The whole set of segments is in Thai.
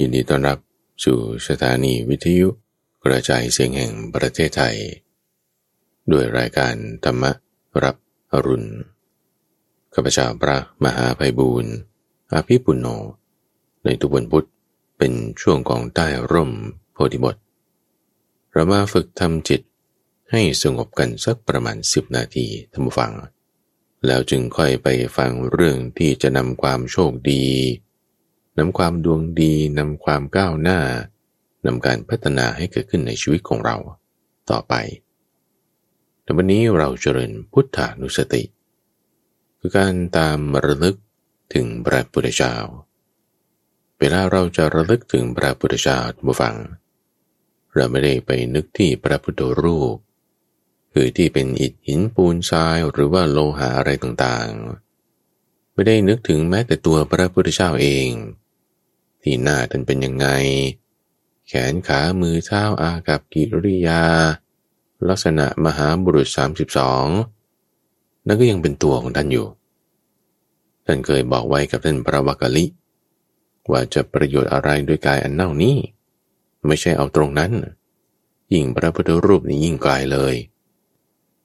ยินดีต้อนรับสู่สถานีวิทยุกระจายเสียงแห่งประเทศไทย ด้วยรายการธรรมรับอรุณข้าพเจ้าพระมหาภัยบูรณ์อาภิปุณโญในตุบนพุทธเป็นช่วงของใต้ร่มโพธิบทเรามาฝึกทำจิตให้สงบกันสักประมาณสิบนาทีท่านผู้ฟัง แล้วจึงค่อยไปฟังเรื่องที่จะนำความโชคดี นำความดวงดีนำความก้าวหน้านำการพัฒนาให้เกิดขึ้นในชีวิตของเราต่อไป แต่วันนี้เราเจริญพุทธานุสติ คือการตามระลึกถึงพระพุทธเจ้า เวลาเราจะระลึกถึงพระพุทธเจ้าท่านผู้ฟัง เราไม่ได้ไปนึกที่พระพุทธรูป คือที่เป็นอิฐหินปูนทรายหรือว่าโลหะอะไรต่างๆ ไม่ได้นึกถึงแม้แต่ตัวพระพุทธเจ้าเอง ที่หน้าท่านเป็นยังไง แขนขามือเท้าอากับกิริยา ลักษณะมหาบุรุษ 32 นั่นก็ยังเป็นตัวของท่านอยู่ ท่านเคยบอกไว้กับท่านพระวักลิว่าจะประโยชน์อะไรด้วยกายอันเน่านี้ ไม่ใช่เอาตรงนั้น ยิ่งพระพุทธรูปนี้ยิ่งไกลเลย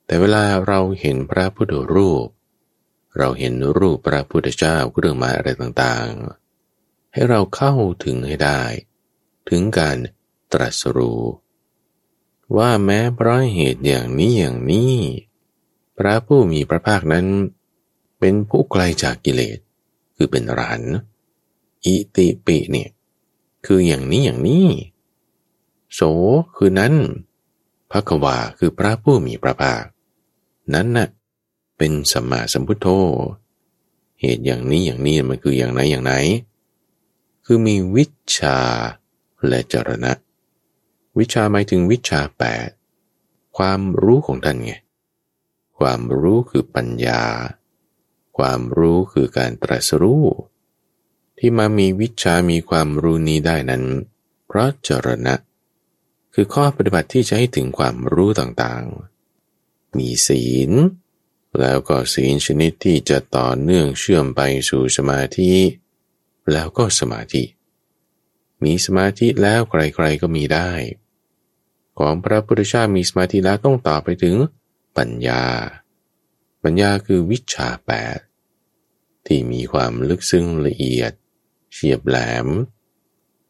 แต่เวลาเราเห็นพระพุทธรูป เราเห็นรูปพระพุทธเจ้าเครื่องหมายอะไรต่างๆ ให้เราเข้าถึงให้ได้ ถึงการตรัสรู้ ว่าแม้เพราะเหตุอย่างนี้อย่างนี้ พระผู้มีพระภาคนั้น เป็นผู้ไกลจากกิเลส คือเป็นรันอิติปิเนี่ยคืออย่างนี้อย่างนี้ โสคือนั้นพระกวาคือพระผู้มีพระภาค นั้นน่ะเป็นสัมมาสัมพุทโธ เหตุอย่างนี้อย่างนี้มันคืออย่างไหนอย่างไหน คือมีวิชาและจรณะ วิชาหมายถึงวิชาแปดความรู้ของท่านไง ความรู้คือปัญญา ความรู้คือการตรัสรู้ ที่มามีวิชามีความรู้นี้ได้นั้น เพราะจรณะ คือข้อปฏิบัติที่จะให้ถึงความรู้ต่างๆ มีศีล แล้วก็ศีลชนิดที่จะต่อเนื่องเชื่อมไปสู่สมาธิ แล้วก็สมาธิ มีสมาธิแล้วใครๆก็มีได้ ของพระพุทธเจ้ามีสมาธิแล้วต้องต่อไปถึงปัญญา ปัญญาคือวิชาแปดที่มีความลึกซึ้งละเอียด เฉียบแหลม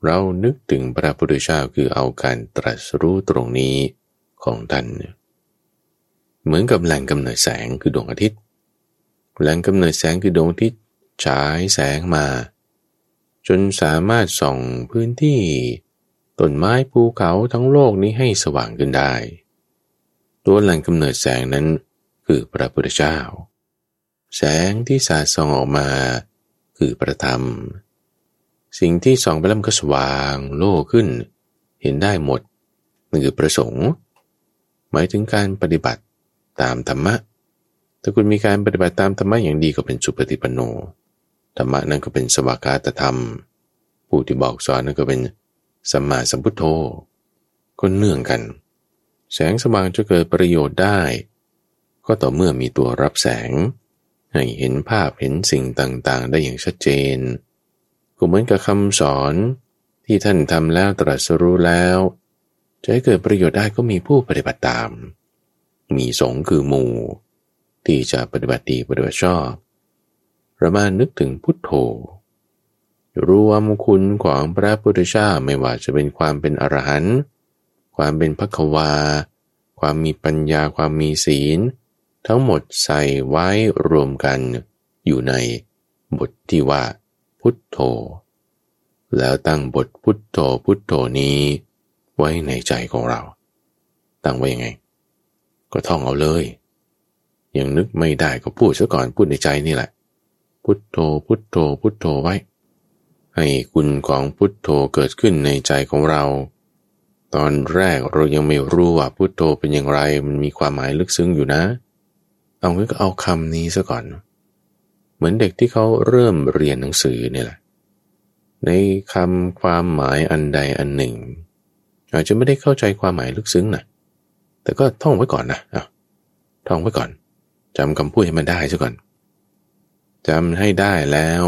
เรานึกถึงพระพุทธเจ้าคือเอาการตรัสรู้ตรงนี้ของท่านเหมือนกับแหล่งกำเนิดแสงคือดวงอาทิตย์ แหล่งกำเนิดแสงคือดวงอาทิตย์ฉายแสงมา จนสามารถส่องพื้นที่ต้นไม้ภูเขาทั้งโลกนี้ให้สว่างขึ้นได้ ตัวแหล่งกำเนิดแสงนั้นคือพระพุทธเจ้า แสงที่สาดส่องออกมาคือประธรรม สิ่งที่ส่องไปแล้วก็สว่างโล่ขึ้น เห็นได้หมดนั่นคือประสงค์ หมายถึงการปฏิบัติตามธรรมะ ถ้าคุณมีการปฏิบัติตามธรรมะอย่างดีก็เป็นสุปฏิปันโน ธรรมะนั่นก็เป็นสวากาตธรรม ผู้ที่บอกสอนนั่นก็เป็นสัมมาสัมพุทโธก็เนื่องกัน แสงสว่างจะเกิดประโยชน์ได้ ก็ต่อเมื่อมีตัวรับแสง ให้เห็นภาพเห็นสิ่งต่างๆ ได้อย่างชัดเจน ก็เหมือนกับคำสอนที่ท่านทำแล้วตรัสรู้แล้ว จะให้เกิดประโยชน์ได้ก็มีผู้ปฏิบัติตาม มีสงคือหมู่ ที่จะปฏิบัติดีปฏิบัติชอบ เรามานึกถึงพุทโธ รวมคุณของพระพุทธเจ้าไม่ว่าจะเป็นความเป็นอรหันต์ความเป็นพักวา ความมีปัญญาความมีศีล ทั้งหมดใส่ไว้รวมกันอยู่ในบทที่ว่า พุทโธ แล้วตั้งบทพุทโธพุทโธนี้ไว้ในใจของเรา ตั้งไว้ยังไง ก็ท่องเอาเลย ยังนึกไม่ได้ก็พูดซะก่อนพูดในใจนี่แหละ พุทโธพุทโธพุทโธไว้ ให้คุณของพุทโธเกิดขึ้นในใจของเรา ตอนแรกเรายังไม่รู้ว่าพุทโธเป็นอย่างไรมันมีความหมายลึกซึ้งอยู่นะ เอางั้นก็เอาคำนี้ซะก่อน เหมือนเด็กที่เขาเริ่มเรียนหนังสือเนี่ยแหละในคำความหมายอันใดอันหนึ่ง อาจจะไม่ได้เข้าใจความหมายลึกซึ้งนะแต่ก็ท่องไว้ก่อนนะอะท่องไว้ก่อนจำคำพูดให้มันได้ซะก่อน จำให้ได้แล้ว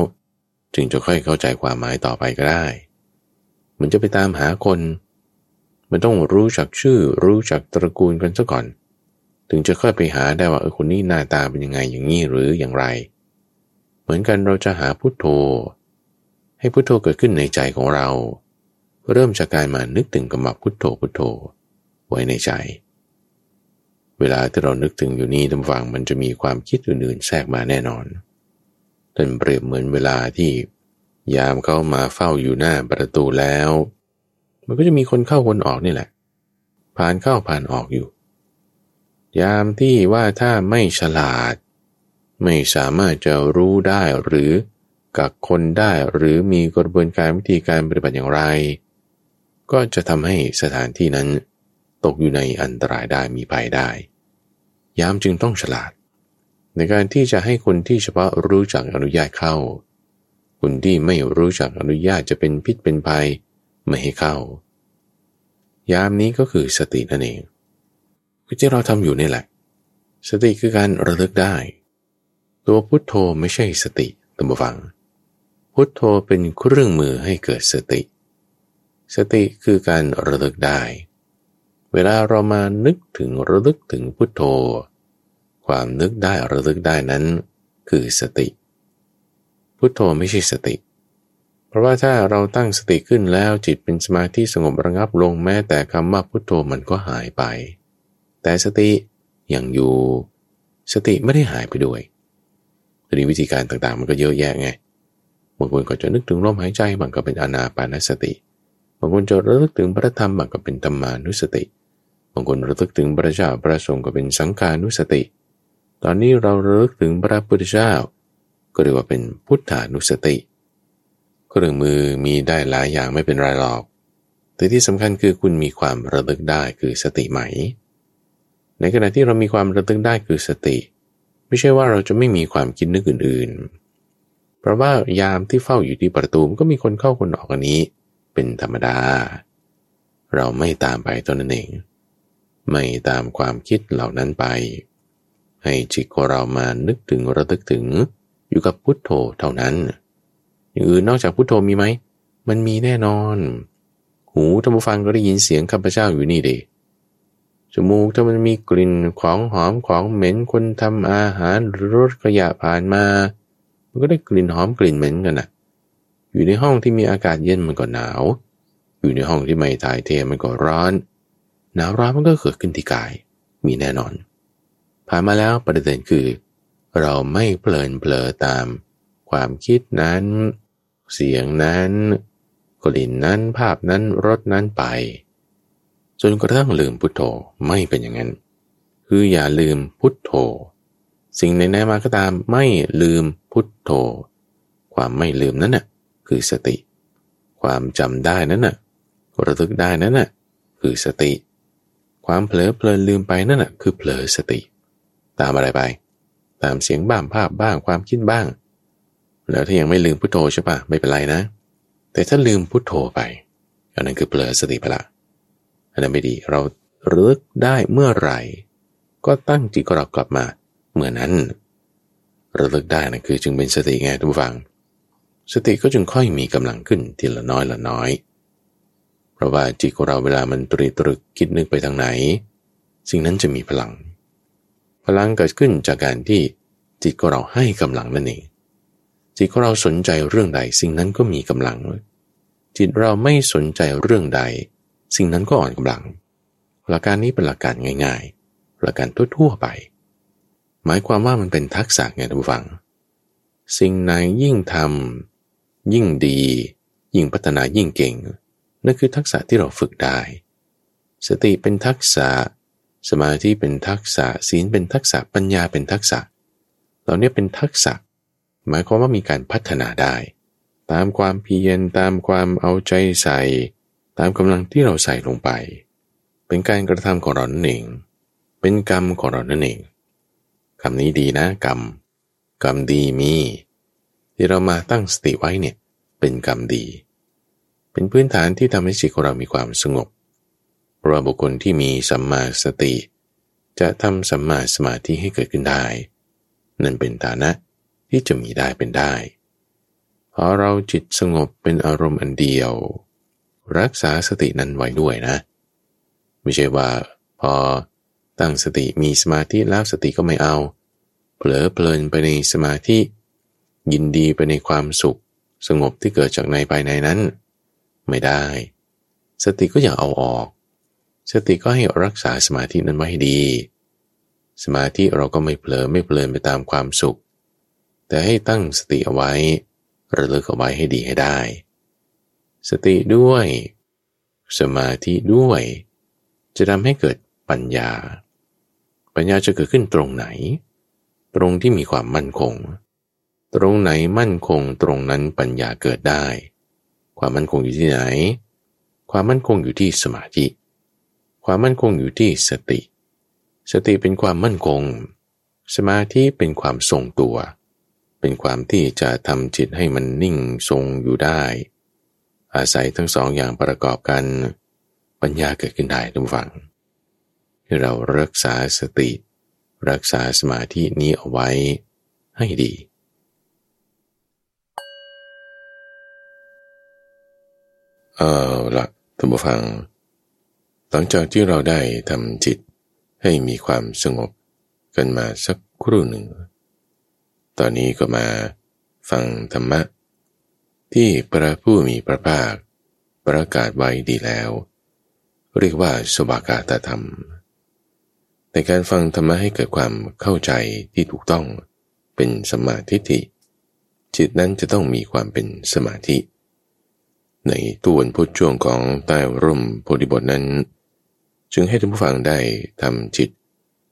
จึงจะค่อยเข้าใจความหมายต่อไปก็ได้ มันจะไปตามหาคน มันต้องรู้จักชื่อ รู้จักตระกูลกันซะก่อน ถึงจะค่อยไปหาได้ว่าเออคนนี้หน้าตาเป็นยังไงอย่างนี้หรืออย่างไร เหมือนกันเราจะหาพุทโธ ให้พุทโธเกิดขึ้นในใจของเรา เริ่มจากการมานึกถึงกำมับพุทโธพุทโธ ไว้ในใจเวลาที่เรานึกถึงอยู่นี้ทำฟังมันจะมีความคิดอื่นๆ แทรกมาแน่นอน ท่านเปรียบเหมือนเวลาที่ยามเขามาเฝ้าอยู่หน้าประตูแล้ว มันก็จะมีคนเข้าคนออกนี่แหละ ผ่านเข้าผ่านออกอยู่ ยามที่ว่าถ้าไม่ฉลาด ไม่สามารถจะรู้ได้หรือกักคนได้หรือมีกระบวนการวิธีการปฏิบัติอย่างไร ก็จะทำให้สถานที่นั้น ตกอยู่ในอันตรายได้มีภัยได้ ยามจึงต้องฉลาด ในการที่จะให้คนที่เฉพาะรู้จักอนุญาตเข้า คนที่ไม่รู้จักอนุญาตจะเป็นพิษเป็นภัยไม่ให้เข้า ยามนี้ก็คือสตินั่นเองคือที่เราทำอยู่นี่แหละ สติคือการระลึกได้ ตัวพุทโธไม่ใช่สติตัมฟัง พุทโธเป็นเครื่องมือให้เกิดสติ สติคือการระลึกได้ เวลาเรามานึกถึงระลึกถึงพุทโธ ความนึกได้ระลึกได้นั้น คือสติ พุทโธไม่ใช่สติ เพราะว่าถ้าเราตั้งสติขึ้นแล้วจิตเป็นสมาธิสงบระงับลงแม้แต่คำว่าพุทโธมันก็หายไป แต่สติยังอยู่ สติไม่ได้หายไปด้วยทีนี้วิธีการต่างๆ มันก็เยอะแยะไงบางคนก็จะนึกถึงลมหายใจบางก็เป็นอนาปานสติบางคนจะระลึกถึงพระธรรมบางก็เป็นธรรมานุสติบางคนระลึกถึงพระเจ้าพระสงฆ์ก็เป็นสังขานุสติ ตอนนี้เราระลึกถึงพระพุทธเจ้า ก็เรียกว่าเป็นพุทธานุสติเครื่องมือมีได้หลายอย่างไม่เป็นไรหรอก แต่ที่สำคัญคือคุณมีความระลึกได้คือสติไหม ในขณะที่เรามีความระลึกได้คือสติ ไม่ใช่ว่าเราจะไม่มีความคิดนึกอื่น ๆ เพราะว่ายามที่เฝ้าอยู่ที่ประตูก็มีคนเข้าคนออกอันนี้ เป็นธรรมดา เราไม่ตามไปตนนั้นเอง ไม่ตามความคิดเหล่านั้นไป ให้จิตของเรามานึกถึงระลึกถึงอยู่กับพุทโธเท่านั้น อย่างอื่นนอกจากพุทโธมีไหม มันมีแน่นอน หูท่านผู้ฟังก็ได้ยินเสียงข้าพเจ้าอยู่นี่ดิจมูกถ้ามันมีกลิ่นของหอมของเหม็นคนทำอาหารหรือรถขยะผ่านมา มันก็ได้กลิ่นหอมกลิ่นเหม็นกันน่ะ อยู่ในห้องที่มีอากาศเย็นมันก็หนาว อยู่ในห้องที่ไม่ถ่ายเทมันก็ร้อน หนาวร้อนมันก็เกิดขึ้นที่กาย มีแน่นอน ผ่านมาแล้วประเด็นคือ เราไม่เพลินเผลอตาม ความคิดนั้น เสียงนั้นกลิ่นนั้นภาพนั้นรสนั้นไป จนกระทั่งลืมพุทโธไม่เป็นอย่างนั้น คืออย่าลืมพุทโธ สิ่งไหนๆมาก็ตามไม่ลืมพุทโธ ความไม่ลืมนั้นน่ะคือสติ ความจำได้นั้นน่ะระลึกได้นั้นน่ะคือสติ ความเผลอเพลินลืมไปนั่นน่ะคือเผลอสติ ตามอะไรไป ตามเสียงบ้างภาพบ้างความคิดบ้าง แล้วถ้ายังไม่ลืมพุทโธใช่ปะไม่เป็นไรนะ แต่ถ้าลืมพุทโธไปอันนั้นคือเปลือสติไปละอันนั้นไม่ดีเราเลิกได้เมื่อไหร่ ก็ตั้งจิตของเรากลับมาเมื่อนั้นระลึกได้นะคือจึงเป็นสติไงทุกฝัง สติก็จึงค่อยมีกำลังขึ้นทีละน้อยละน้อย เพราะว่าจิตของเราเวลามันตรีตรึกคิดนึกไปทางไหน สิ่งนั้นจะมีพลัง พลังเกิดขึ้นจากการที่จิตของเราให้กำลังนั่นเองจิตของเราสนใจเรื่องใด สิ่งนั้นก็มีกำลัง จิตเราไม่สนใจเรื่องใด สิ่งนั้นก็อ่อนกำลัง หลักการนี้เป็นหลักการง่ายๆ หลักการทั่วๆไป หมายความว่ามันเป็นทักษะไงท่านผู้ฟัง สิ่งไหนยิ่งทำยิ่งดี ยิ่งพัฒนายิ่งเก่งนั่นคือทักษะที่เราฝึกได้ สติเป็นทักษะ สมาธิเป็นทักษะศีลเป็นทักษะปัญญาเป็นทักษะเหล่านี้เป็นทักษะ หมายความว่ามีการพัฒนาได้ ตามความเพียรตามความเอาใจใส่ ตามกำลังที่เราใส่ลงไป เป็นการกระทำของเรานั่นเองเป็นกรรมของเรานั่นเองคำนี้ดีนะกรรม กรรมดีมี ที่เรามาตั้งสติไว้เนี่ยเป็นกรรมดี เป็นพื้นฐานที่ทำให้จิตของเรามีความสงบ ราะบุคคลที่มีสัมมาสติ จะทำสัมมาสมาธิให้เกิดขึ้นได้ นั่นเป็นฐานะที่จะมีได้เป็นได้พอเราจิตสงบเป็นอารมณ์อันเดียว รักษาสตินั้นไว้ด้วยนะ ไม่ใช่ว่า พอตั้งสติมีสมาธิแล้วสติก็ไม่เอา เผลอเพลินไปในสมาธิ ยินดีไปในความสุข สงบที่เกิดจากในภายในนั้น ไม่ได้ สติก็อย่าเอาออก สติก็ให้รักษาสมาธินั้นไว้ให้ดี สมาธิเราก็ไม่เผลอไม่เพลินไปตามความสุข แต่ให้ตั้งสติเอาไว้ระลึกเอาไว้ให้ดีให้ได้ สติด้วย สมาธิด้วย จะทำให้เกิดปัญญา ปัญญาจะเกิดขึ้นตรงไหน ตรงที่มีความมั่นคง ตรงไหนมั่นคงตรงนั้นปัญญาเกิดได้ ความมั่นคงอยู่ที่ไหน ความมั่นคงอยู่ที่สมาธิ ความมั่นคงอยู่ที่สติ สติเป็นความมั่นคง สมาธิเป็นความทรงตัว เป็นความที่จะทำจิตให้มันนิ่งทรงอยู่ได้ อาศัยทั้งสองอย่างประกอบกัน ปัญญาเกิดขึ้นได้ทุกฝังให้เรารักษาสติ รักษาสมาธินี้เอาไว้ให้ดีเออละท่านผู้ฟัง หลังจากที่เราได้ทำจิตให้มีความสงบกันมาสักครู่หนึ่ง ตอนนี้ก็มาฟังธรรมะ ที่พระผู้มีพระภาค ประกาศไว้ดีแล้ว เรียกว่าสวากาตธรรม ในการฟังธรรมะให้เกิดความเข้าใจที่ถูกต้องเป็นสมาธิิจิตนั้นจะต้องมีความเป็นสมาธิ ในตัวนพุทธช่วงของใต้ร่มโพธิบทนั้น จึงให้ท่านผู้ฟังได้ทำจิต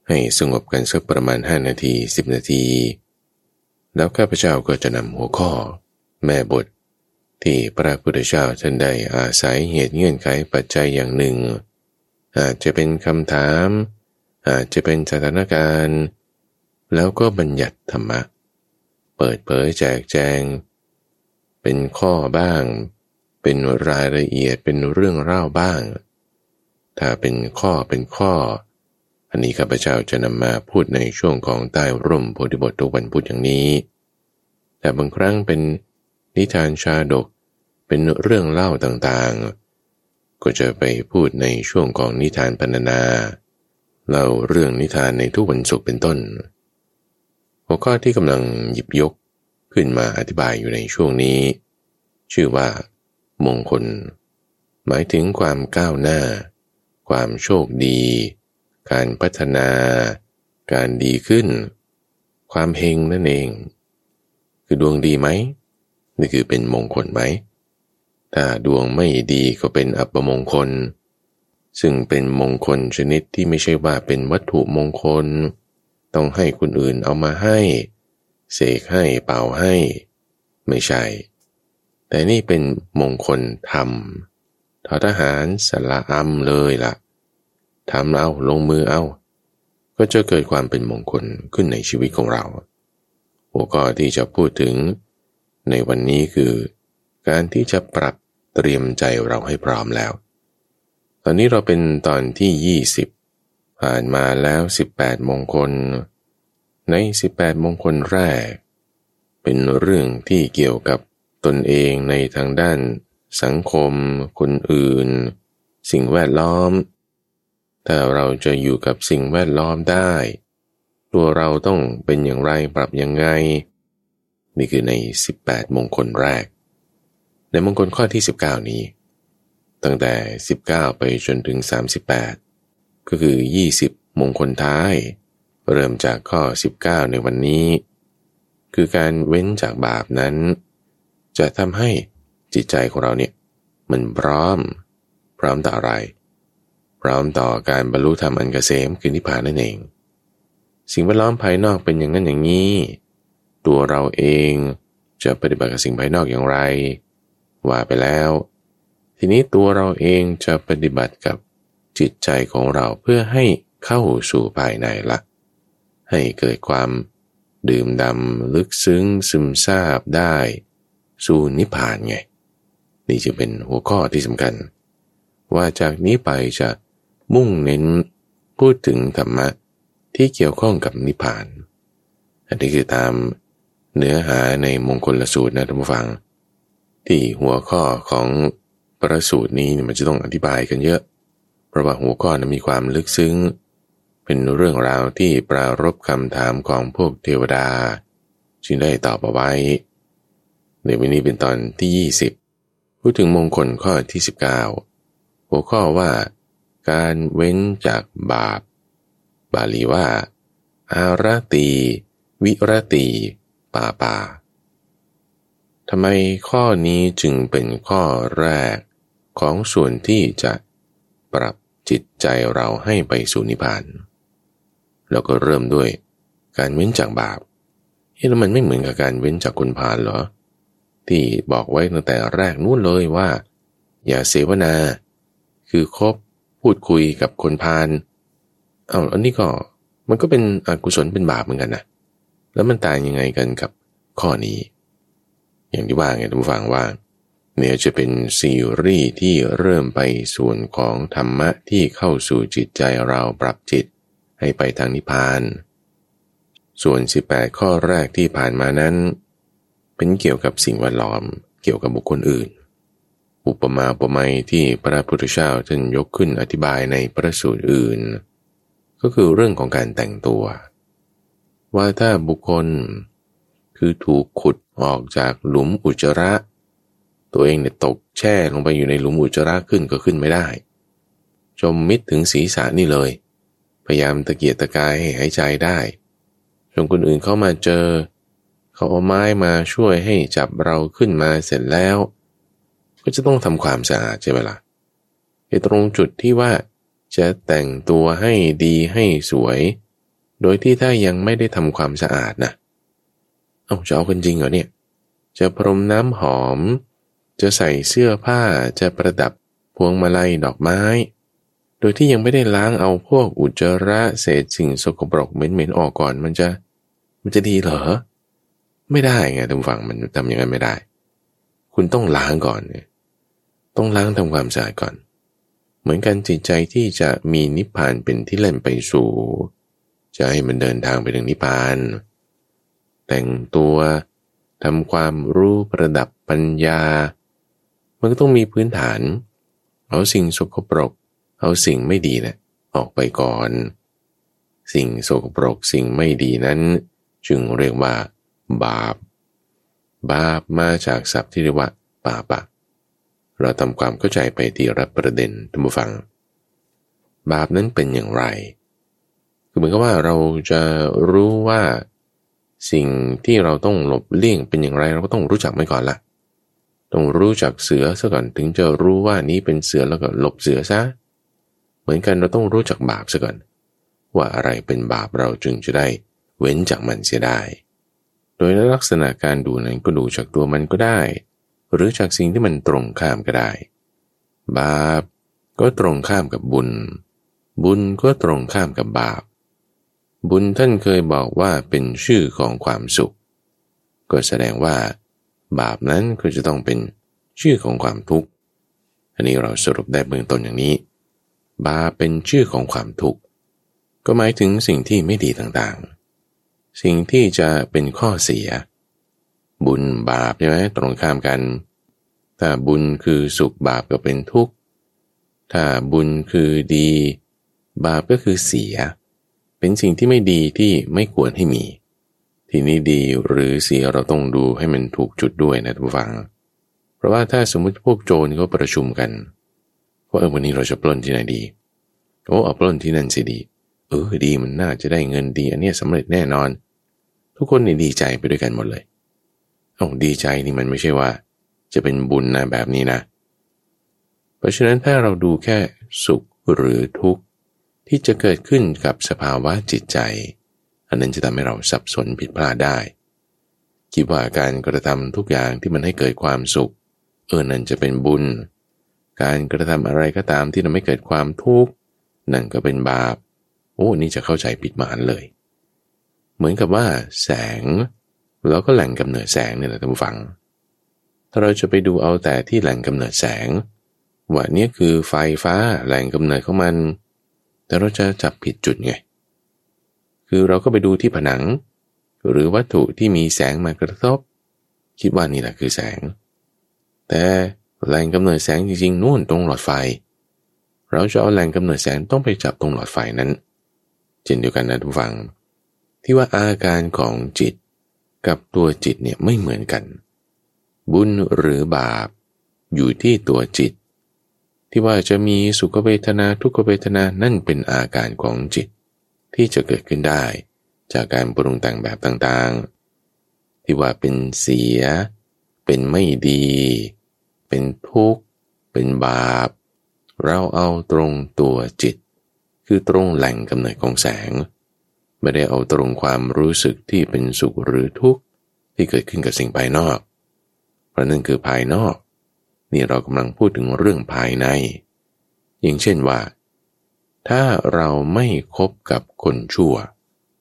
ให้สงบกันสักประมาณ 5 นาที 10 นาที แล้วข้าพเจ้าก็จะนำหัวข้อ แม่บท ที่พระพุทธเจ้าท่านได้อาศัยเหตุเงื่อนไขปัจจัยอย่างหนึ่ง อาจจะเป็นคำถาม อาจจะเป็นสถานการณ์ แล้วก็บัญญัติธรรมะ เปิดเผยแจกแจง เป็นข้อบ้าง เป็นรายละเอียดเป็นเรื่องเล่าบ้าง ถ้าเป็นข้อเป็นข้อ อันนี้ข้าพเจ้าจะนำมาพูดในช่วงของใต้ร่มโพธิบททุกวันพุธอย่างนี้ แต่บางครั้งเป็นนิทานชาดก เป็นเรื่องเล่าต่างๆ ก็จะไปพูดในช่วงของนิทานพรรณนา เล่าเรื่องนิทานในทุกวันศุกร์เป็นต้น หัวข้อที่กำลังหยิบยกขึ้นมาอธิบายอยู่ในช่วงนี้ ชื่อว่า มงคล หมายถึงความก้าวหน้า ความโชคดี การพัฒนา การดีขึ้น ความเฮงนั่นเอง คือดวงดีไหมนี่คือเป็นมงคลไหมถ้าดวงไม่ดีก็เป็นอัปมงคล ซึ่งเป็นมงคลชนิดที่ไม่ใช่ว่าเป็นวัตถุมงคล ต้องให้คนอื่นเอามาให้ เสกให้เป่าให้ ไม่ใช่ แต่นี่เป็นมงคลธรรม ททหารสละอัมเลยละ่ะทำเอาลงมือเอา ก็จะเกิดความเป็นมงคลขึ้นในชีวิตของเรา หัวข้อที่จะพูดถึง ในวันนี้คือ การที่จะปรับเตรียมใจเราให้พร้อมแล้ว ตอนนี้เราเป็นตอนที่ 20 ผ่านมาแล้ว 18 มงคล ใน 18 มงคลแรก เป็นเรื่องที่เกี่ยวกับตนเองในทางด้าน สังคม คนอื่น สิ่งแวดล้อม ถ้าเราจะอยู่กับสิ่งแวดล้อมได้ ตัวเราต้องเป็นอย่างไรปรับยังไง นี่คือใน 18 มงคลแรก ในมงคลข้อที่ 19 นี้ ตั้งแต่ 19 ไปจนถึง 38 ก็คือ 20 มงคลท้าย เริ่มจากข้อ 19 ในวันนี้ คือการเว้นจากบาปนั้น จะทำให้ จิตใจของเราเนี่ยมันพร้อม พร้อมต่ออะไร พร้อมต่อการบรรลุธรรมอันกเกษมคือนิพพานนั่นเอง สิ่งแวดล้อมภายนอกเป็นอย่างนั้นอย่างนี้ ตัวเราเองจะปฏิบัติกับสิ่งภายนอกอย่างไร ว่าไปแล้ว ทีนี้ตัวเราเองจะปฏิบัติกับจิตใจของเราเพื่อให้เข้าสู่ภายในละ ให้เกิดความดื่มดำลึกซึ้งซึมซาบได้ สู่นิพพานไง นี่จะเป็นหัวข้อที่สำคัญ ว่าจากนี้ไปจะมุ่งเน้นพูดถึงธรรมะที่เกี่ยวข้องกับนิพพาน อันนี้คือตามเนื้อหาในมงคลละสูตรนะท่านผู้ฟัง ที่หัวข้อของประสูตรนี้มันจะต้องอธิบายกันเยอะ เพราะว่าหัวข้อนะมีความลึกซึ้ง เป็นเรื่องราวที่ปรารบคำถามของพวกเทวดา จึงได้ตอบเอาไว้ในวันนี้เป็นตอนที่ 20 พูดถึงมงคลข้อที่ 19 หัวข้อว่า การเว้นจากบาป บาลีว่า อารตี วิรตีปาปาทำไมข้อนี้จึงเป็นข้อแรกของส่วนที่จะปรับจิตใจเราให้ไปสู่นิพพานแล้วก็เริ่มด้วยการเว้นจากบาปเฮ้แล้วมันไม่เหมือนกับการเว้นจากคนพาลเหรอ ที่บอกไว้ตั้งแต่แรกนู้นเลยว่า อย่าเสวนา คือคบพูดคุยกับคนพาลเอาอันนี้ก็มันก็เป็นอกุศลเป็นบาปเหมือนกันนะแล้วมันต่างยังไงกันกับข้อนี้ อย่างที่ว่าไงทุกฝังว่าเนี่ยจะเป็นซีรีส์ที่เริ่มไปส่วนของธรรมะที่เข้าสู่จิตใจเราปรับจิตให้ไปทางนิพพาน ส่วน 18 ข้อแรกที่ผ่านมานั้น เป็นเกี่ยวกับสิ่งแวดล้อมเกี่ยวกับบุคคลอื่น อุปมาอุปไมยที่พระพุทธเจ้าท่านยกขึ้นอธิบายในพระสูตรอื่น ก็คือเรื่องของการแต่งตัว ว่าถ้าบุคคล คือถูกขุดออกจากหลุมอุจจาระ ตัวเองเนี่ยตกแช่ลงไปอยู่ในหลุมอุจจาระขึ้นก็ขึ้นไม่ได้ จมมิดถึงศีรษะนี่เลย พยายามตะเกียกตะกายให้หายใจได้จนคนอื่นเข้ามาเจอ เขาเอาไม้มาช่วยให้จับเราขึ้นมาเสร็จแล้ว ก็จะต้องทำความสะอาดใช่ไหมละ่ะไอ้ตรงจุดที่ว่าจะแต่งตัวให้ดีให้สวย โดยที่ถ้ายังไม่ได้ทำความสะอาดนะเอาจะเอากันจริงเหรอเนี่ย จะพรมน้ำหอม จะใส่เสื้อผ้าจะประดับพวงมาลัยดอกไม้ โดยที่ยังไม่ได้ล้างเอาพวกอุจจาระเศษสิ่งสกปรกเหม็นๆออกก่อนมันจะ มันจะดีเหรอ ไม่ได้ไงทุกฝั่งมันทำอย่างนั้นไม่ได้ คุณต้องล้างก่อนเนี่ยต้องล้างทำความสะอาดก่อน เหมือนกันจิตใจที่จะมีนิพพานเป็นที่เล่นไปสู่ จะให้มันเดินทางไปถึงนิพพาน แต่งตัวทำความรู้ประดับปัญญา มันก็ต้องมีพื้นฐาน เอาสิ่งสกปรก เอาสิ่งไม่ดีนะออกไปก่อน สิ่งสกปรกสิ่งไม่ดีนั้น จึงเรียกว่า บาป บาปมาจากศัพท์ที่เรียกว่าปาปะ เราทำความเข้าใจไปที่รับประเด็นท่านผู้ฟัง บาปนั้นเป็นอย่างไร คือเหมือนกับว่าเราจะรู้ว่าสิ่งที่เราต้องหลบเลี่ยงเป็นอย่างไร เราก็ต้องรู้จักมันก่อนละต้องรู้จักเสือซะก่อนถึงจะรู้ว่านี้เป็นเสือแล้วก็หลบเสือซะ เหมือนกันเราต้องรู้จักบาปซะก่อน ว่าอะไรเป็นบาปเราจึงจะได้เว้นจากมันเสียได้ โดยลักษณะการดูนั้นก็ดูจากตัวมันก็ได้ หรือจากสิ่งที่มันตรงข้ามก็ได้ บาปก็ตรงข้ามกับบุญ บุญก็ตรงข้ามกับบาป บุญท่านเคยบอกว่าเป็นชื่อของความสุข ก็แสดงว่า บาปนั้นก็จะต้องเป็นชื่อของความทุกข์ อันนี้เราสรุปได้เบื้องต้นอย่างนี้ บาปเป็นชื่อของความทุกข์ ก็หมายถึงสิ่งที่ไม่ดีต่างๆ สิ่งที่จะเป็นข้อเสีย บุญบาปใช่ไหมตรงข้ามกัน ถ้าบุญคือสุขบาปก็เป็นทุกข์ ถ้าบุญคือดี บาปก็คือเสีย เป็นสิ่งที่ไม่ดีที่ไม่ควรให้มี ทีนี้ดีหรือเสียเราต้องดูให้มันถูกจุดด้วยนะทุกฝัง เพราะว่าถ้าสมมุติพวกโจรเขาประชุมกันว่าเออวันนี้เราจะปล้นที่ไหนดีโอ้เอาปล้นที่นั่นสิดีเออดีมันน่าจะได้เงินดี อันนี้สำเร็จแน่นอน ทุกคนนี่ดีใจไปด้วยกันหมดเลยโอ้ดีใจนี่มันไม่ใช่ว่า จะเป็นบุญนะแบบนี้นะ เพราะฉะนั้นถ้าเราดูแค่สุขหรือทุกข์ที่จะเกิดขึ้นกับสภาวะจิตใจ อันนั้นจะทำให้เราสับสนผิดพลาดได้ คิดว่าการกระทำทุกอย่างที่มันให้เกิดความสุข เออนั่นจะเป็นบุญ การกระทำอะไรก็ตามที่ทำให้เกิดความทุกข์นั่นก็เป็นบาป โอ้นี่จะเข้าใจผิดมานเลย เหมือนกับว่าแสง แล้วก็แหล่งกำเนิดแสงเนี่ยแหละท่านผู้ฟัง ถ้าเราจะไปดูเอาแต่ที่แหล่งกำเนิดแสง ว่านี้คือไฟฟ้าแหล่งกำเนิดของมัน แต่เราจะจับผิดจุดไง คือเราก็ไปดูที่ผนัง หรือวัตถุที่มีแสงมากระทบ คิดว่านี่แหละคือแสง แต่แหล่งกำเนิดแสงจริงๆนู่นตรงหลอดไฟ เราจะเอาแหล่งกำเนิดแสงต้องไปจับตรงหลอดไฟนั้น เช่นเดียวกันนะทุกฝัง ที่ว่าอาการของจิตกับตัวจิตเนี่ยไม่เหมือนกัน บุญหรือบาป อยู่ที่ตัวจิต ที่ว่าจะมีสุขเวทนาทุกเวทนานั่นเป็นอาการของจิต ที่จะเกิดขึ้นได้ จากการปรุงแต่งแบบต่างๆ ที่ว่าเป็นเสีย เป็นไม่ดี เป็นทุกข์ เป็นบาป เราเอาตรงตัวจิต คือตรงแหล่งกำเนิดของแสง ไม่ได้เอาตรงความรู้สึกที่เป็นสุขหรือทุกข์ที่เกิดขึ้นกับสิ่งภายนอก เพราะนั่นคือภายนอก นี่เรากำลังพูดถึงเรื่องภายใน อย่างเช่นว่า ถ้าเราไม่คบกับคนชั่ว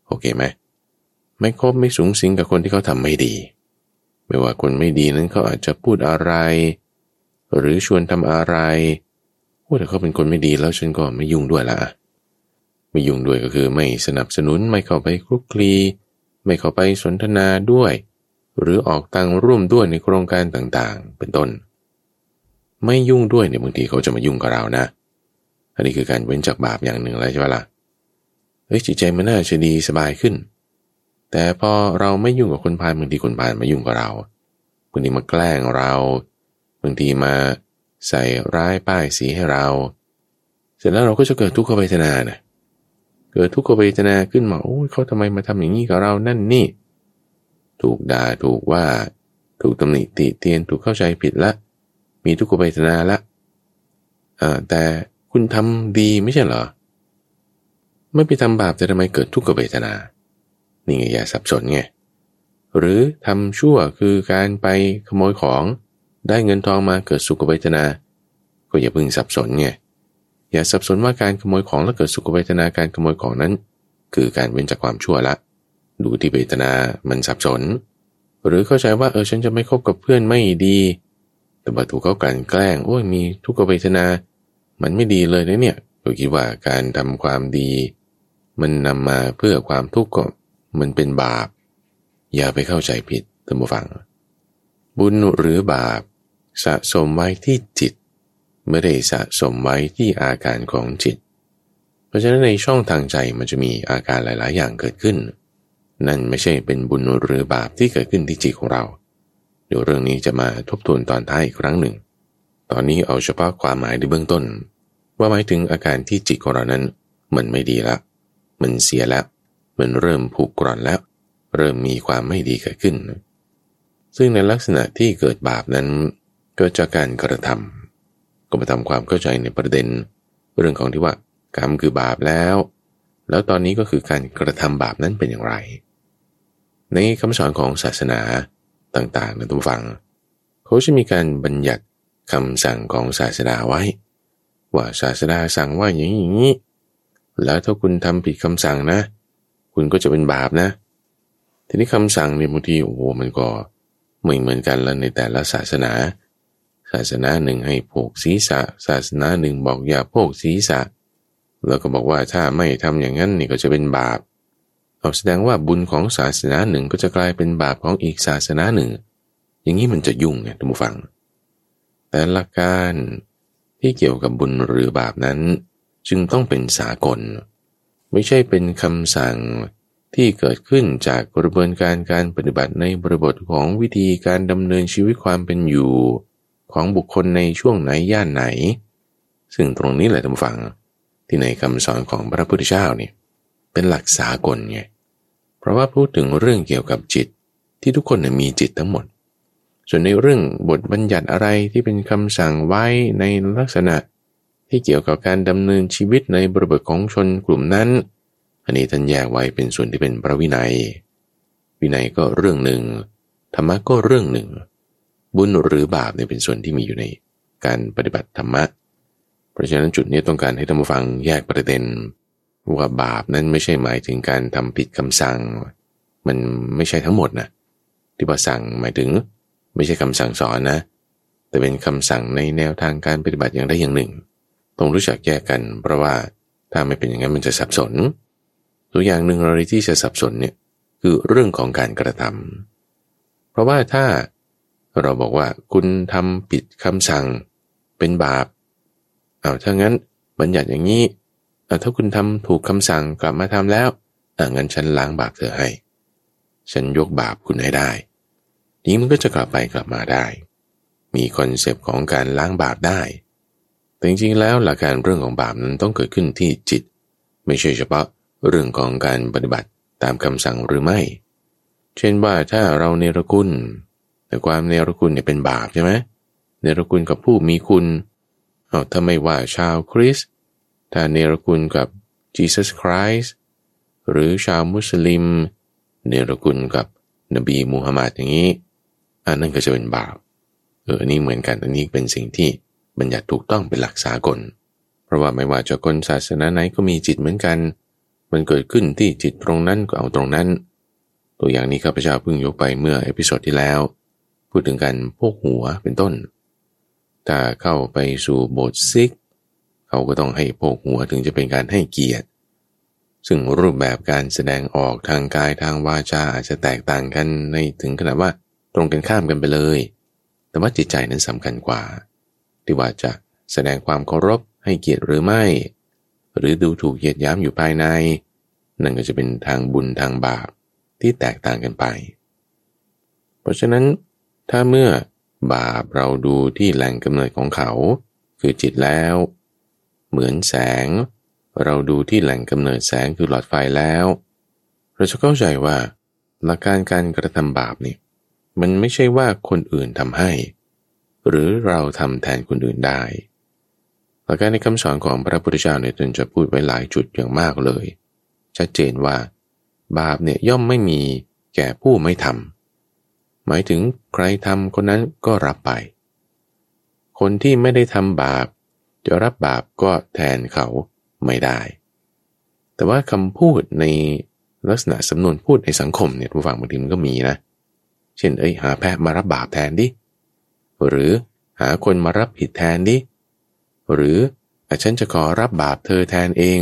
โอเคไหม ไม่คบไม่สูงสิงกับคนที่เขาทำไม่ดี ไม่ว่าคนไม่ดีนั้นเขาอาจจะพูดอะไร หรือชวนทำอะไรโอ้แต่เขาเป็นคนไม่ดีแล้วฉันก็ไม่ยุ่งด้วยละ ไม่ยุ่งด้วยก็คือไม่สนับสนุนไม่เข้าไปคลุกคลี ไม่เข้าไปสนทนาด้วย หรือออกตังร่วมด้วยในโครงการต่างๆ เป็นต้น ไม่ยุ่งด้วยเนี่ยบางทีเขาจะมายุ่งกับเรานะ อันนี้คือการเว้นจากบาปอย่างหนึ่งแล้วใช่ไหมละ่ะเฮ้ยจิตใจมันน่าจะดีสบายขึ้น แต่พอเราไม่ยุ่งกับคนพาลบางทีคนพาลมายุ่งกับเราบางทีมาแกล้งเราบางทีมาใส่ร้ายป้ายสีให้เรา เสร็จแล้วเราก็จะเกิดทุกขเวทนาเนะ เกิดทุกขเวทนาขึ้นมาโอ้ยเขาทำไมมาทำอย่างนี้กับเรานั่นนี่ ถูกด่าถูกว่า ถูกตำหนิติเตียนถูกเข้าใจผิดละ มีทุกขเวทนาละอ่าแต่คุณทำดีไม่ใช่เหรอ ไม่ไปทำบาปแต่ทำไมเกิดทุกขเวทนา นี่ไงอย่าสับสนไงหรือทำชั่วคือการไปขโมยของได้เงินทองมาเกิดสุขเวทนา ก็อย่าพึงสับสนไง อย่าสับสนว่าการขโมยของแล้วเกิดสุขเวทนาการขโมยของนั้น คือการเว้นจากความชั่วละ ดูที่เวทนา มันสับสน หรือเข้าใจว่าเออฉันจะไม่คบกับเพื่อนไม่ดี แต่ว่าถูกเขากันแกล้งโอ้ยมีทุกขเวทนา มันไม่ดีเลยนะเนี่ยเราคิดว่าการทำความดี มันนำมาเพื่อความทุกข์ก็มันเป็นบาป อย่าไปเข้าใจผิดท่านผู้ฟัง บุญหรือบาปสะสมไว้ที่จิต ไม่ได้สะสมไว้ที่อาการของจิต เพราะฉะนั้นในช่องทางใจมันจะมีอาการหลาย ๆ อย่างเกิดขึ้น นั่นไม่ใช่เป็นบุญหรือบาปที่เกิดขึ้นที่จิตของเรา เดี๋ยวเรื่องนี้จะมาทบทวนตอนท้ายอีกครั้งหนึ่ง ตอนนี้เอาเฉพาะความหมายในเบื้องต้น ว่าหมายถึงอาการที่จิตของเรานั้น มันไม่ดีล้วมันเสียแล้ว มันเริ่มผูกกร่อนแล้ว เริ่มมีความไม่ดีเกิดขึ้น ซึ่งในลักษณะที่เกิดบาปนั้นเกิดจากการกระทำ ก็มาทำความเข้าใจในประเด็น เรื่องของที่ว่ากรรมคือบาปแล้ว แล้วตอนนี้ก็คือการกระทำบาปนั้นเป็นอย่างไร ในคำสอนของศาสนาต่างๆนะทุกฝัง เขาจะมีการบัญญัติคำสั่งของศาสนาไว้ ว่าศาสนาสั่งว่าอย่างนี้ แล้วถ้าคุณทำผิดคำสั่งนะ คุณก็จะเป็นบาปนะ ทีนี้คำสั่งเนี่ยบางทีโอ้โหมันก็ไม่เหมือนกันแล้วในแต่ละศาสนาาสนาหนึ่งให้โภกศีรษะ ศาสนาหนึ่งบอกอย่าโภกศีรษะ แล้วก็บอกว่าถ้าไม่ทำอย่างนั้นนี่ก็จะเป็นบาปเอาแสดงว่าบุญของศาสนาหนึ่งก็จะกลายเป็นบาปของอีกศาสนาหนึ่ง อย่างนี้มันจะยุ่งไงท่านผู้ฟัง แต่หลักการที่เกี่ยวกับบุญหรือบาปนั้น จึงต้องเป็นสากล ไม่ใช่เป็นคำสั่งที่เกิดขึ้นจากกระบวนการการปฏิบัติในบริบทของวิธีการดำเนินชีวิตความเป็นอยู่ ของบุคคลในช่วงไหนย่านไหน ซึ่งตรงนี้แหละท่านฟัง ที่ในคำสอนของพระพุทธเจ้าเนี่ยเป็นหลักสากลไงเพราะว่าพูดถึงเรื่องเกี่ยวกับจิตที่ทุกคนมีจิตทั้งหมด ส่วนในเรื่องบทบัญญัติอะไรที่เป็นคำสั่งไว้ในลักษณะที่เกี่ยวกับการดำเนินชีวิตในบริบทของชนกลุ่มนั้น อันนี้ท่านแยกไว้เป็นส่วนที่เป็นพระวินัย วินัยก็เรื่องหนึ่ง ธรรมะก็เรื่องหนึ่ง บุญหรือบาปเนี่ยเป็นส่วนที่มีอยู่ในการปฏิบัติธรรมะ เพราะฉะนั้นจุดนี้ต้องการให้ท่านผู้ฟังแยกประเด็น ว่าบาปนั้นไม่ใช่หมายถึงการทำผิดคำสั่ง มันไม่ใช่ทั้งหมดนะที่ว่าสั่งหมายถึงไม่ใช่คำสั่งสอนนะ แต่เป็นคำสั่งในแนวทางการปฏิบัติอย่างใดอย่างหนึ่ง ต้องรู้จักแยกกัน เพราะว่าถ้าไม่เป็นอย่างนั้นมันจะสับสน ตัวอย่างหนึ่งอะไรที่จะสับสนเนี่ยคือเรื่องของการกระทเพราะว่าถ้า เราบอกว่าคุณทำผิดคำสั่งเป็นบาปเอาถ้างั้นบัญญัติอย่างนี้เอาถ้าคุณทำถูกคำสั่งกลับมาทำแล้วอางั้นฉันล้างบาปเธอให้ ฉันยกบาปคุณให้ได้ นี้มันก็จะกลับไปกลับมาได้ มี concept ของการล้างบาปได้ แต่จริงๆแล้วหลักการเรื่องของบาปนั้นต้องเกิดขึ้นที่จิต ไม่ใช่เฉพาะเรื่องของการปฏิบัติตามคำสั่งหรือไม่ เช่นว่าถ้าเราเนรคุณ แต่ความเนรคุณเนี่ยเป็นบาปใช่ไหมเนรคุณกับผู้มีคุณเอาถ้าไม่ว่าชาวคริสต์ถ้าเนรคุณกับ Jesus Christ หรือชาวมุสลิม เนรคุณกับนบีมูฮัมมัดอย่างนี้อันนั้นก็จะเป็นบาปเออนี่เหมือนกันอันนี้เป็นสิ่งที่บัญญัติถูกต้องเป็นหลักสากล เพราะว่าไม่ว่าจะคนศาสนาไหนก็มีจิตเหมือนกัน มันเกิดขึ้นที่จิตตรงนั้นก็เอาตรงนั้น ตัวอย่างนี้ข้าพเจ้าเพิ่งยกไปเมื่อ episode ที่แล้ว พูดถึงการโพกหัวเป็นต้น ถ้าเข้าไปสู่โบสถ์ซิกข์ เขาก็ต้องให้โพกหัวถึงจะเป็นการให้เกียรติ ซึ่งรูปแบบการแสดงออกทางกายทางวาจาอาจจะแตกต่างกันในถึงขนาดว่าตรงกันข้ามกันไปเลย แต่ว่าจิตใจนั้นสำคัญกว่า ที่ว่าจะแสดงความเคารพให้เกียรติหรือไม่ หรือดูถูกเหยียดย้ำอยู่ภายใน นั่นก็จะเป็นทางบุญทางบาปที่แตกต่างกันไป เพราะฉะนั้น ถ้าเมื่อบาปเราดูที่แหล่งกำเนิดของเขา คือจิตแล้ว เหมือนแสง เราดูที่แหล่งกำเนิดแสงคือหลอดไฟแล้ว เราจะเข้าใจว่าหลักการการกระทำบาปนี่มันไม่ใช่ว่าคนอื่นทำให้ หรือเราทำแทนคนอื่นได้หลักการในคำสอนของพระพุทธเจ้าเนี่ยตนจะพูดไว้หลายจุดอย่างมากเลย ชัดเจนว่า บาปเนี่ยย่อมไม่มีแก่ผู้ไม่ทำ หมายถึงใครทำคนนั้นก็รับไป คนที่ไม่ได้ทำบาป จะรับบาปก็แทนเขาไม่ได้ แต่ว่าคำพูดในลักษณะสำนวนพูดในสังคมเนี่ยผู้ฟังบางทีมันก็มีนะ เช่น เอ้ยหาแพะมารับบาปแทนดิ หรือหาคนมารับผิดแทนดิ หรืออาฉันจะขอรับบาปเธอแทนเอง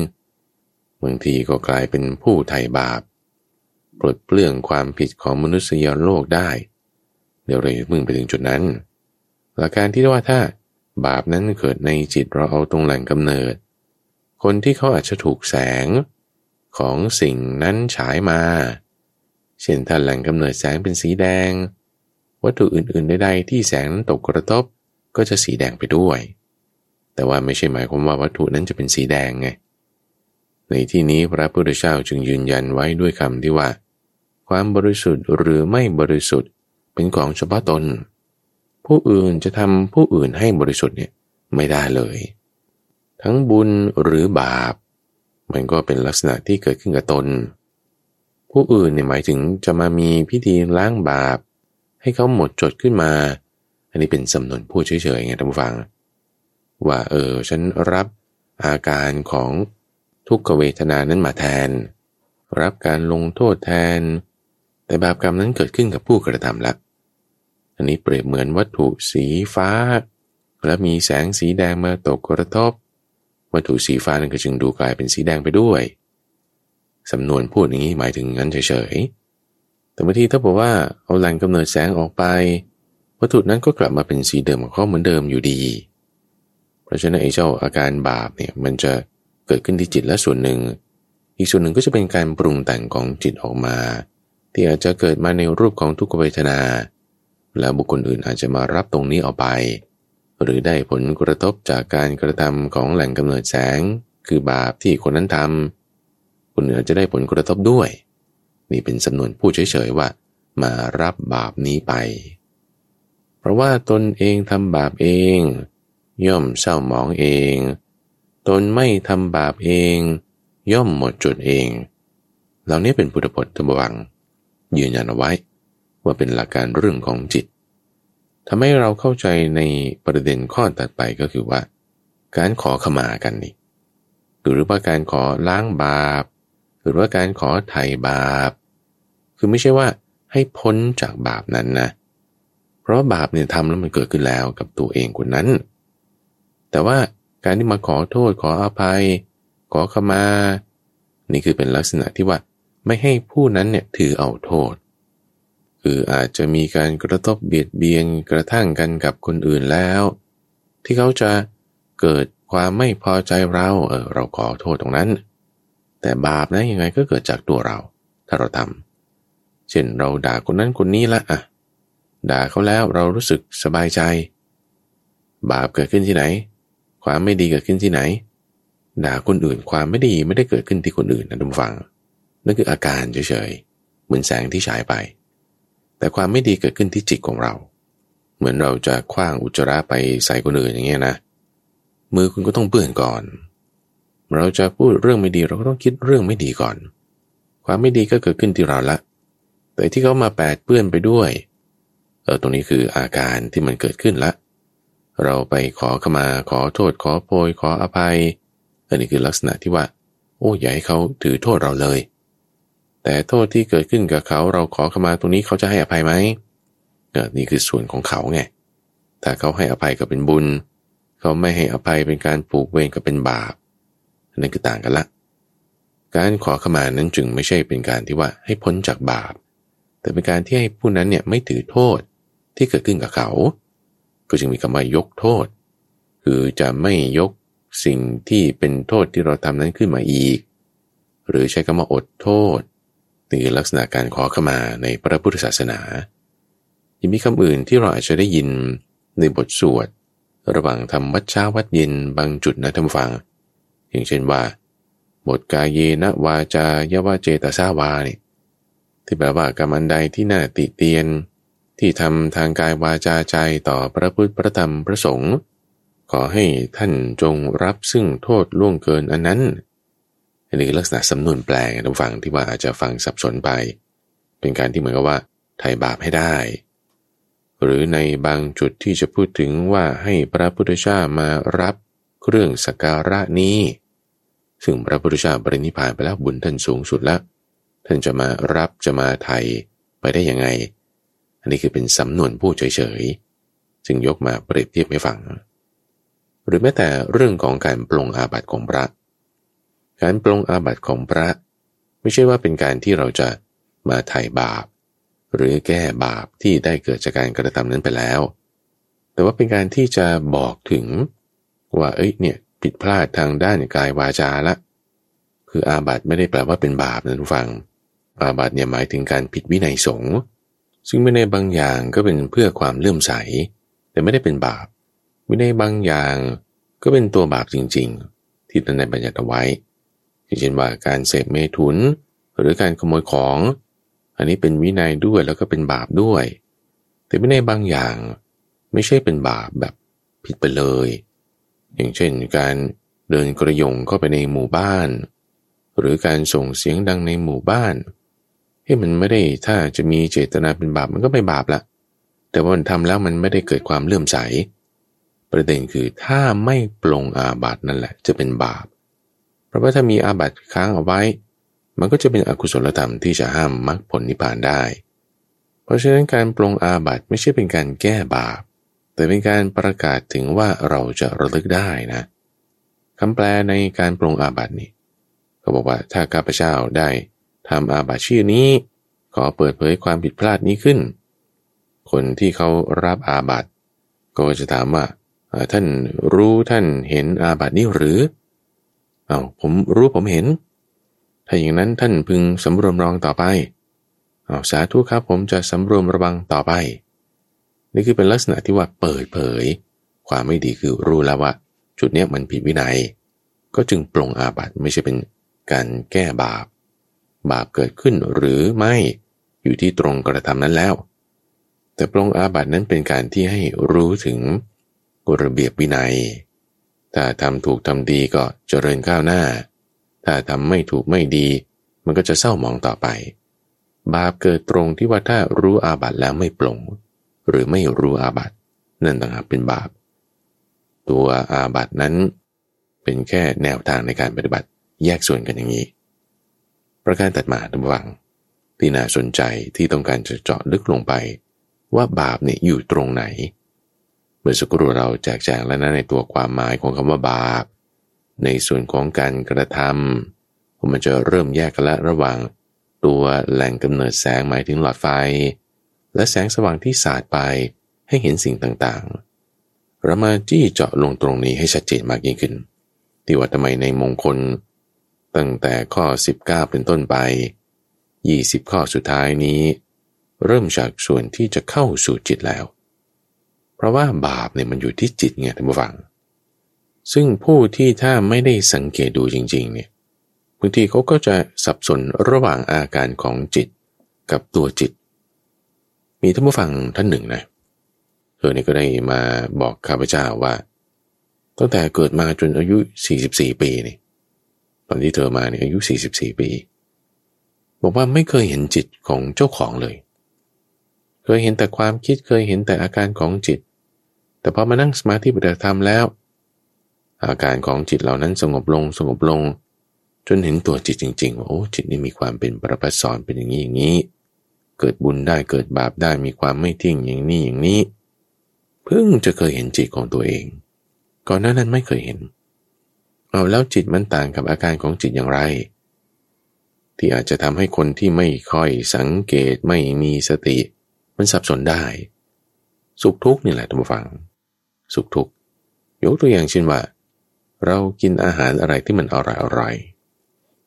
บางทีก็กลายเป็นผู้ไถ่บาป ปลดเปลื้องความผิดของมนุษยโลกได้ เดี๋ยวเรามึงไปถึงจุดนั้น หลักการที่ว่าถ้าบาปนั้นเกิดในจิตเราเอาตรงแหล่งกำเนิด คนที่เขาอาจจะถูกแสงของสิ่งนั้นฉายมา เช่นถ้าแหล่งกำเนิดแสงเป็นสีแดง วัตถุอื่นๆใดๆที่แสงนั้นตกกระทบก็จะสีแดงไปด้วย แต่ว่าไม่ใช่หมายความว่าวัตถุนั้นจะเป็นสีแดงไง ในที่นี้พระพุทธเจ้าจึงยืนยันไว้ด้วยคำที่ว่า ความบริสุทธิ์หรือไม่บริสุทธิ์ เป็นของเฉพาะตน ผู้อื่นจะทำผู้อื่นให้บริสุทธิ์เนี่ยไม่ได้เลย ทั้งบุญหรือบาป มันก็เป็นลักษณะที่เกิดขึ้นกับตน ผู้อื่นเนี่ยหมายถึงจะมามีพิธีล้างบาป ให้เขาหมดจดขึ้นมา อันนี้เป็นสำนวนพูดเฉยๆไงท่านผู้ฟัง ว่าเออฉันรับอาการของทุกขเวทนานั้นมาแทน รับการลงโทษแทน แต่บาปกรรมนั้นเกิดขึ้นกับผู้กระทำแล้ว อันนี้เปรียบเหมือนวัตถุสีฟ้า และมีแสงสีแดงมาตกกระทบ วัตถุสีฟ้านั้นก็จึงดูกลายเป็นสีแดงไปด้วย สำนวนพูดอย่างนี้หมายถึงงั้นเฉยๆ แต่บางทีถ้าบอกว่าเอาแหล่งกำเนิดแสงออกไป วัตถุนั้นก็กลับมาเป็นสีเดิมของเขาเหมือนเดิมอยู่ดี เพราะฉะนั้นไอ้เจ้าอาการบาปเนี่ยมันจะเกิดขึ้นที่จิตและส่วนหนึ่ง อีกส่วนหนึ่งก็จะเป็นการปรุงแต่งของจิตออกมา ที่อาจจะเกิดมาในรูปของทุกขเวทนา แล้วบุคคลอื่นอาจจะมารับตรงนี้ออกไป หรือได้ผลกระทบจากการกระทำของแหล่งกำเนิดแสง คือบาปที่คนนั้นทำคนอื่นอจะได้ผลกระทบด้วย นี่เป็นสำนวนพูดเฉยๆว่า มารับบาปนี้ไป เพราะว่าตนเองทำบาปเอง ย่อมเศร้าหมองเอง ตนไม่ทำบาปเอง ย่อมหมดจุดเอง เหล่านี้เป็นพุทธพจน์ทบวังยืนยันเอาไว้ ว่าเป็นหลักการเรื่องของจิตทำให้เราเข้าใจในประเด็นข้อตัดไปก็คือว่า การขอขมากันนี่หรือว่าการขอล้างบาป หรือว่าการขอไถ่บาป คือไม่ใช่ว่าให้พ้นจากบาปนั้นนะ เพราะบาปเนี่ยทำแล้วมันเกิดขึ้นแล้วกับตัวเองคนนั้น แต่ว่าการที่มาขอโทษขออภัย ขอขมา นี่คือเป็นลักษณะที่ว่าไม่ให้ผู้นั้นเนี่ยถือเอาโทษ คืออาจจะมีการกระทบเบียดเบียนกระทั่งกันกับคนอื่นแล้ว ที่เขาจะเกิดความไม่พอใจเราเออเราขอโทษตรงนั้น แต่บาปนะยังไงก็เกิดจากตัวเรา ถ้าเราทำเช่นเราด่าคนนั้นคนนี้ละอะด่าเขาแล้วเรารู้สึกสบายใจ บาปเกิดขึ้นที่ไหน ความไม่ดีเกิดขึ้นที่ไหน ด่าคนอื่นความไม่ดีไม่ได้เกิดขึ้นที่คนอื่นนะทุกฝัง นั่นคืออาการเฉยๆเหมือนแสงที่ฉายไป แต่ความไม่ดีเกิดขึ้นที่จิตของเรา เหมือนเราจะคว้างอุจจาระไปใส่คนอื่นอย่างเงี้ยนะ มือคุณก็ต้องเปื้อนก่อน เราจะพูดเรื่องไม่ดีเราก็ต้องคิดเรื่องไม่ดีก่อน ความไม่ดีก็เกิดขึ้นที่เราละ แต่ที่เขามาแปดเปื้อนไปด้วย เออตรงนี้คืออาการที่มันเกิดขึ้นละ เราไปขอขมาขอโทษขอโพยขออภัย อันนี้คือลักษณะที่ว่า โอ้อย่าให้เขาถือโทษเราเลย แต่โทษที่เกิดขึ้นกับเขาเราขอขมาตรงนี้เขาจะให้อภัยไหมเนี่คือส่วนของเขาไงถ้าเขาให้อภัยก็เป็นบุญ เขาไม่ให้อภัยเป็นการผูกเวรกับเป็นบาปนั่นคือต่างกันละ การขอขมานั้นจึงไม่ใช่เป็นการที่ว่าให้พ้นจากบาป แต่เป็นการที่ให้ผู้นั้นเนี่ยไม่ถือโทษที่เกิดขึ้นกับเขา ก็จึงมีคำว่ายกโทษ คือจะไม่ยกสิ่งที่เป็นโทษที่เราทำนั้นขึ้นมาอีก หรือใช้คำว่าอดโทษ นี่ลักษณะการขอขมาในพระพุทธศาสนายังมีคำอื่นที่เราอาจจะได้ยินในบทสวด ระหว่างทำวัดเช้าวัดเย็นบางจุดนะท่านฟัง อย่างเช่นว่าบทกายเยนะวาจายาวาเจตสาวาเนี่ยที่แปลว่ากรรมอันใดที่น่าติเตียน ที่ทำทางกายวาจาใจต่อพระพุทธพระธรรมพระสงฆ์ขอให้ท่านจงรับซึ่งโทษล่วงเกินอันนั้น อันนี้ลักษณะสำนวนแปลงท่านฟังที่ว่าอาจจะฟังสับสนไป เป็นการที่เหมือนกับว่าไถ่บาปให้ได้ หรือในบางจุดที่จะพูดถึงว่าให้พระพุทธเจ้ามารับเครื่องสักการะนี้ ซึ่งพระพุทธเจ้าปรินิพานไปแล้วบุญท่านสูงสุดแล้ว ท่านจะมารับจะมาไทยไปได้ยังไง อันนี้คือเป็นสำนวนพูดเฉยๆ จึงยกมาเปรียบเทียบให้ฟัง หรือแม้แต่เรื่องของการปลงอาบัติของพระ การปลงอาบัติของพระ ไม่ใช่ว่าเป็นการที่เราจะมาไถ่บาป หรือแก้บาปที่ได้เกิดจากการกระทำนั้นไปแล้ว แต่ว่าเป็นการที่จะบอกถึงว่าเอ้ยเนี่ยผิดพลาดทางด้านกายวาจาละคืออาบัติไม่ได้แปลว่าเป็นบาปนะทุกฟัง อาบัติเนี่ยหมายถึงการผิดวินัยสงฆ์ซึ่งวินัยบางอย่างก็เป็นเพื่อความเลื่อมใส แต่ไม่ได้เป็นบาป วินัยบางอย่างก็เป็นตัวบาปจริง ๆ ที่ท่านบัญญัติไว้ เช่นว่าการเสพเมถุน หรือการขโมยของ อันนี้เป็นวินัยด้วยแล้วก็เป็นบาปด้วย แต่วินัยบางอย่างไม่ใช่เป็นบาปแบบผิดไปเลย อย่างเช่นการเดินกระยงเข้าไปในหมู่บ้าน หรือการส่งเสียงดังในหมู่บ้านให้มันไม่ได้ถ้าจะมีเจตนาเป็นบาปมันก็ไม่บาปละแต่ว่ามันทำแล้วมันไม่ได้เกิดความเลื่อมใส ประเด็นคือถ้าไม่ปลงอาบัตินั่นแหละ จะเป็นบาป เพราะว่าถ้ามีอาบัติค้างเอาไว้ มันก็จะเป็นอกุศลธรรมที่จะห้ามมรรคผลนิพพานได้ เพราะฉะนั้นการปรงอาบัติไม่ใช่เป็นการแก้บาป แต่เป็นการประกาศถึงว่าเราจะระลึกได้นะคำแปลในการปรงอาบัตินี่เขาบอกว่าถ้าข้าพเจ้าได้ทำอาบัติชื่อนี้ ขอเปิดเผยความผิดพลาดนี้ขึ้น คนที่เขารับอาบัติก็จะถามว่าท่านรู้ท่านเห็นอาบัตินี้หรือเอาผมรู้ผมเห็น ถ้าอย่างนั้นท่านพึงสำรวมรองต่อไปเอาสาธุครับผมจะสำรวมระวังต่อไป นี่คือเป็นลักษณะที่ว่าเปิดเผย ความไม่ดีคือรู้แล้วว่า จุดเนี้ยมันผิดวินัย ก็จึงปลงอาบัติไม่ใช่เป็นการแก้บาป บาปเกิดขึ้นหรือไม่อยู่ที่ตรงกระทำนั้นแล้ว แต่ปลงอาบัตินั้นเป็นการที่ให้รู้ถึงกฎระเบียบวินัย ถ้าทำถูกทำดีก็เจริญก้าวหน้า ถ้าทำไม่ถูกไม่ดี มันก็จะเศร้าหมองต่อไป บาปเกิดตรงที่ว่าถ้ารู้อาบัติแล้วไม่ปลง หรือไม่รู้อาบัตินั่นต่างหากเป็นบาป ตัวอาบัตินั้น เป็นแค่แนวทางในการปฏิบัติแยกส่วนกันอย่างนี้ ประการตัดมาทั้งวัง ที่น่าสนใจที่ต้องการจะเจาะลึกลงไป ว่าบาปเนี่ยอยู่ตรงไหน เมื่อสักครู่เราแจกแจงแล้วนะในตัวความหมายของคำว่าบาป ในส่วนของการกระทำมันจะเริ่มแยกกันละระหว่าง ตัวแหล่งกำเนิดแสงหมายถึงหลอดไฟ และแสงสว่างที่สาดไปให้เห็นสิ่งต่างๆเรามาจี้เจาะลงตรงนี้ให้ชัดเจนมากยิ่งขึ้น ที่ว่าทำไมในมงคล ตั้งแต่ข้อ 19 เป็นต้นไป 20 ข้อสุดท้ายนี้ เริ่มจากส่วนที่จะเข้าสู่จิตแล้ว ราะว่าบาปเนี่ยมันอยู่ที่จิตไงท่านผู้ฟัง ซึ่งผู้ที่ถ้าไม่ได้สังเกตดูจริงๆเนี่ยบางทีเขาก็จะสับสนระหว่างอาการของจิตกับตัวจิต มีท่านผู้ฟังท่านหนึ่งนะเธอเนี่ยก็ได้มาบอกข้าพเจ้าว่า ตั้งแต่เกิดมาจนอายุ 44 ปีนี่ตอนที่เธอมาเนี่ยอายุ 44 ปี บอกว่าไม่เคยเห็นจิตของเจ้าของเลย เคยเห็นแต่ความคิดเคยเห็นแต่อาการของจิต แต่พอมานั่งสมาธิปฏิบัติธรรมแล้ว อาการของจิตเหล่านั้นสงบลงสงบลง จนเห็นตัวจิตจริงๆว่าโอ้จิตนี่มีความเป็นประพัสสอนเป็นอย่างนี้อย่างนี้ เกิดบุญได้เกิดบาปได้มีความไม่ทิ้งอย่างนี้อย่างนี้ เพิ่งจะเคยเห็นจิตของตัวเอง ก่อนหน้านั้นไม่เคยเห็นเอาแล้วจิตมันต่างกับอาการของจิตอย่างไร ที่อาจจะทำให้คนที่ไม่ค่อยสังเกตไม่มีสติ มันสับสนได้ สุขทุกข์นี่แหละท่านผู้ฟัง สุขทุกข์ยกตัวอย่างเช่นว่า เรากินอาหารอะไรที่มันอร่อยอร่อย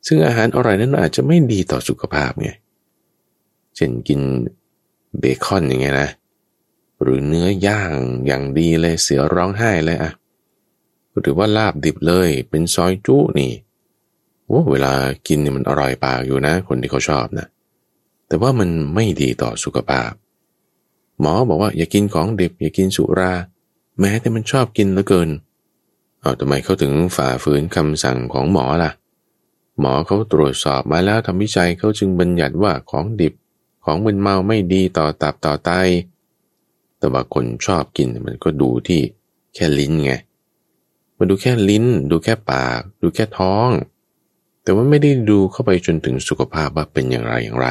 ซึ่งอาหารอร่อยนั้นอาจจะไม่ดีต่อสุขภาพไงเช่นกินเบคอนอย่างเงี้ยนะ หรือเนื้อย่างอย่างดีเลยเสือร้องไห้เลยอะหรือว่าลาบดิบเลยเป็นซอยจุนี่โอ้เวลากินเนี่ยมันอร่อยปากอยู่นะ คนที่เขาชอบนะ แต่ว่ามันไม่ดีต่อสุขภาพ หมอบอกว่าอย่ากินของดิบอย่ากินสุรา แม้แต่มันชอบกินเหลือเกินเอาทำไมเขาถึงฝ่าฝืนคำสั่งของหมอล่ะ หมอเขาตรวจสอบมาแล้วทำวิจัยเขาจึงบัญญัติว่าของดิบของมึนเมาไม่ดีต่อตับต่อไต แต่ว่าคนชอบกินมันก็ดูที่แค่ลิ้นไง มันดูแค่ลิ้น ดูแค่ปาก ดูแค่ท้อง แต่ว่าไม่ได้ดูเข้าไปจนถึงสุขภาพว่าเป็นอย่างไรอย่างไร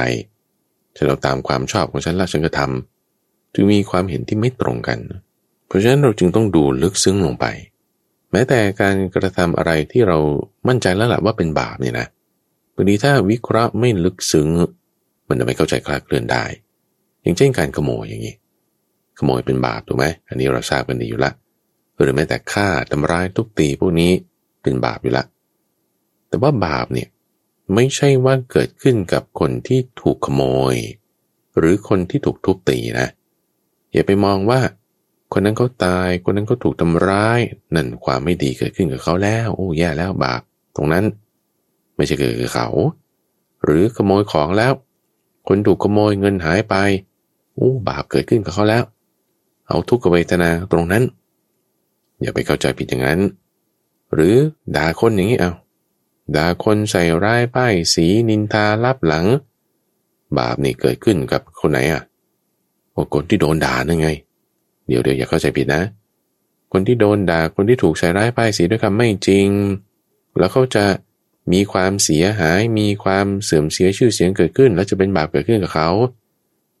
ถ้าเราตามความชอบของฉันละฉันก็ทำจึงมีความเห็นที่ไม่ตรงกันเพราะฉะนั้นเราจึงต้องดูลึกซึ้งลงไป แม้แต่การกระทำอะไรที่เรามั่นใจแล้วแหละว่าเป็นบาปเนี่ยนะบางทีถ้าวิเคราะห์ไม่ลึกซึ้ง มันจะไม่เข้าใจคลาดเคลื่อนได้ อย่างเช่นการขโมยอย่างนี้ ขโมยเป็นบาปถูกไหมอันนี้เราทราบกันดีอยู่ละ หรือแม้แต่ฆ่าทำร้ายทุกตีพวกนี้เป็นบาปอยู่ละ แต่ว่าบาปเนี่ยไม่ใช่ว่าเกิดขึ้นกับคนที่ถูกขโมย หรือคนที่ถูกทุบตีนะ อย่าไปมองว่า คนนั้นเขาตาย คนนั้นเขาถูกทำร้าย นั่นความไม่ดีเกิดขึ้นกับเขาแล้ว โอ้แย่แล้วบาปตรงนั้น ไม่ใช่เกิดกับเขา หรือขโมยของแล้ว คนถูกขโมยเงินหายไปโอ้บาปเกิดขึ้นกับเขาแล้ว เอาทุกขเวทนาตรงนั้น อย่าไปเข้าใจผิดอย่างนั้น หรือด่าคนอย่างนี้เอาด่าคนใส่ร้ายป้ายสีนินทาลับหลัง บาปนี่เกิดขึ้นกับคนไหนอะคนที่โดนด่านั่นไง เดี๋ยวเดี๋ยวอย่าเข้าใจผิดนะ คนที่โดนด่าคนที่ถูกใส่ร้ายป้ายสีด้วยคำไม่จริง แล้วเขาจะมีความเสียหาย มีความเสื่อมเสียชื่อเสียงเกิดขึ้น แล้วจะเป็นบาปเกิดขึ้นกับเขา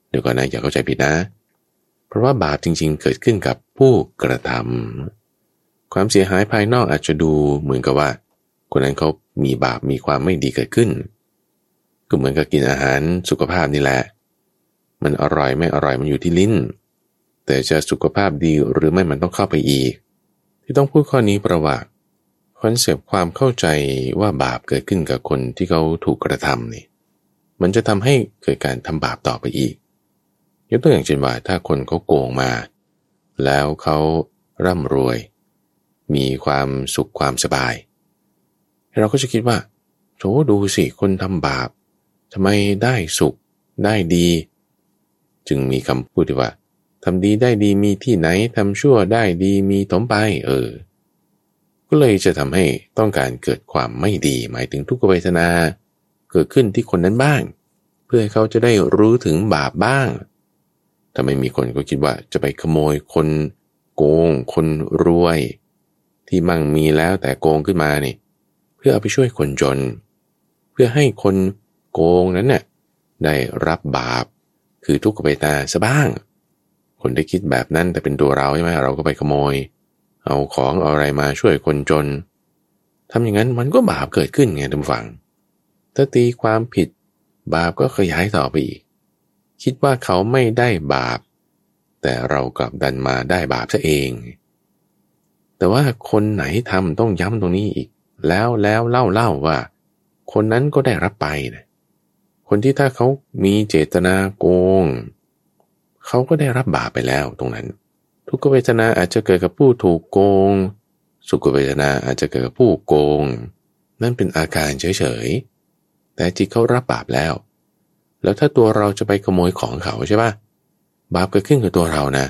เดี๋ยวก่อนนะอย่าเข้าใจผิดนะ เพราะว่าบาปจริง ๆ เกิดขึ้นกับผู้กระทำความเสียหายภายนอกอาจจะดูเหมือนกับว่า คนนั้นเขามีบาปมีความไม่ดีเกิดขึ้น ก็เหมือนกับกินอาหารสุขภาพนี่แหละ มันอร่อยไม่อร่อยมันอยู่ที่ลิ้น แต่จะสุขภาพดีหรือไม่มันต้องเข้าไปอีก ที่ต้องพูดข้อนี้เพราะว่า concept ความเข้าใจว่าบาปเกิดขึ้นกับคนที่เขาถูกกระทำนี่มันจะทำให้เกิดการทำบาปต่อไปอีกยกตัวอย่างเช่นว่าถ้าคนเขาโกงมา แล้วเขาร่ำรวย มีความสุขความสบาย เราก็จะคิดว่าโถดูสิคนทำบาปทำไมได้สุขได้ดี จึงมีคำพูดที่ว่า ทำดีได้ดีมีที่ไหนทำชั่วได้ดีมีถมไป เออ ก็เลยจะทำให้ต้องการเกิดความไม่ดี หมายถึงทุกขเวทนา เกิดขึ้นที่คนนั้นบ้าง เพื่อให้เขาจะได้รู้ถึงบาปบ้างถ้าไม่มีคนก็คิดว่าจะไปขโมยคนโกง คนรวย ที่มั่งมีแล้วแต่โกงขึ้นมานี่เพื่อเอาไปช่วยคนจน เพื่อให้คนโกงนั้นน่ะได้รับบาปคือทุกขเวทนาซะบ้าง คนได้คิดแบบนั้นแต่เป็นตัวเราใช่ไหมเราก็ไปขโมย เอาของเอาอะไรมาช่วยคนจนทำอย่างนั้นมันก็บาปเกิดขึ้นไงทุกฝังถ้าตีความผิดบาปก็ขยายต่อไปอีก คิดว่าเขาไม่ได้บาป แต่เรากลับดันมาได้บาปซะเอง แต่ว่าคนไหนทำต้องย้ำตรงนี้อีก แล้วแล้วเล่าเล่าว่า คนนั้นก็ได้รับไปนะคนที่ถ้าเขามีเจตนาโกง เขาก็ได้รับบาปไปแล้วตรงนั้น ทุกเวทนาอาจจะเกิดกับผู้ถูกโกง สุขเวทนาอาจจะเกิดกับผู้โกง นั่นเป็นอาการเฉยๆ แต่จิตเขารับบาปแล้ว แล้วถ้าตัวเราจะไปขโมยของเขาใช่ปะบาปเกิดขึ้นกับตัวเรานะ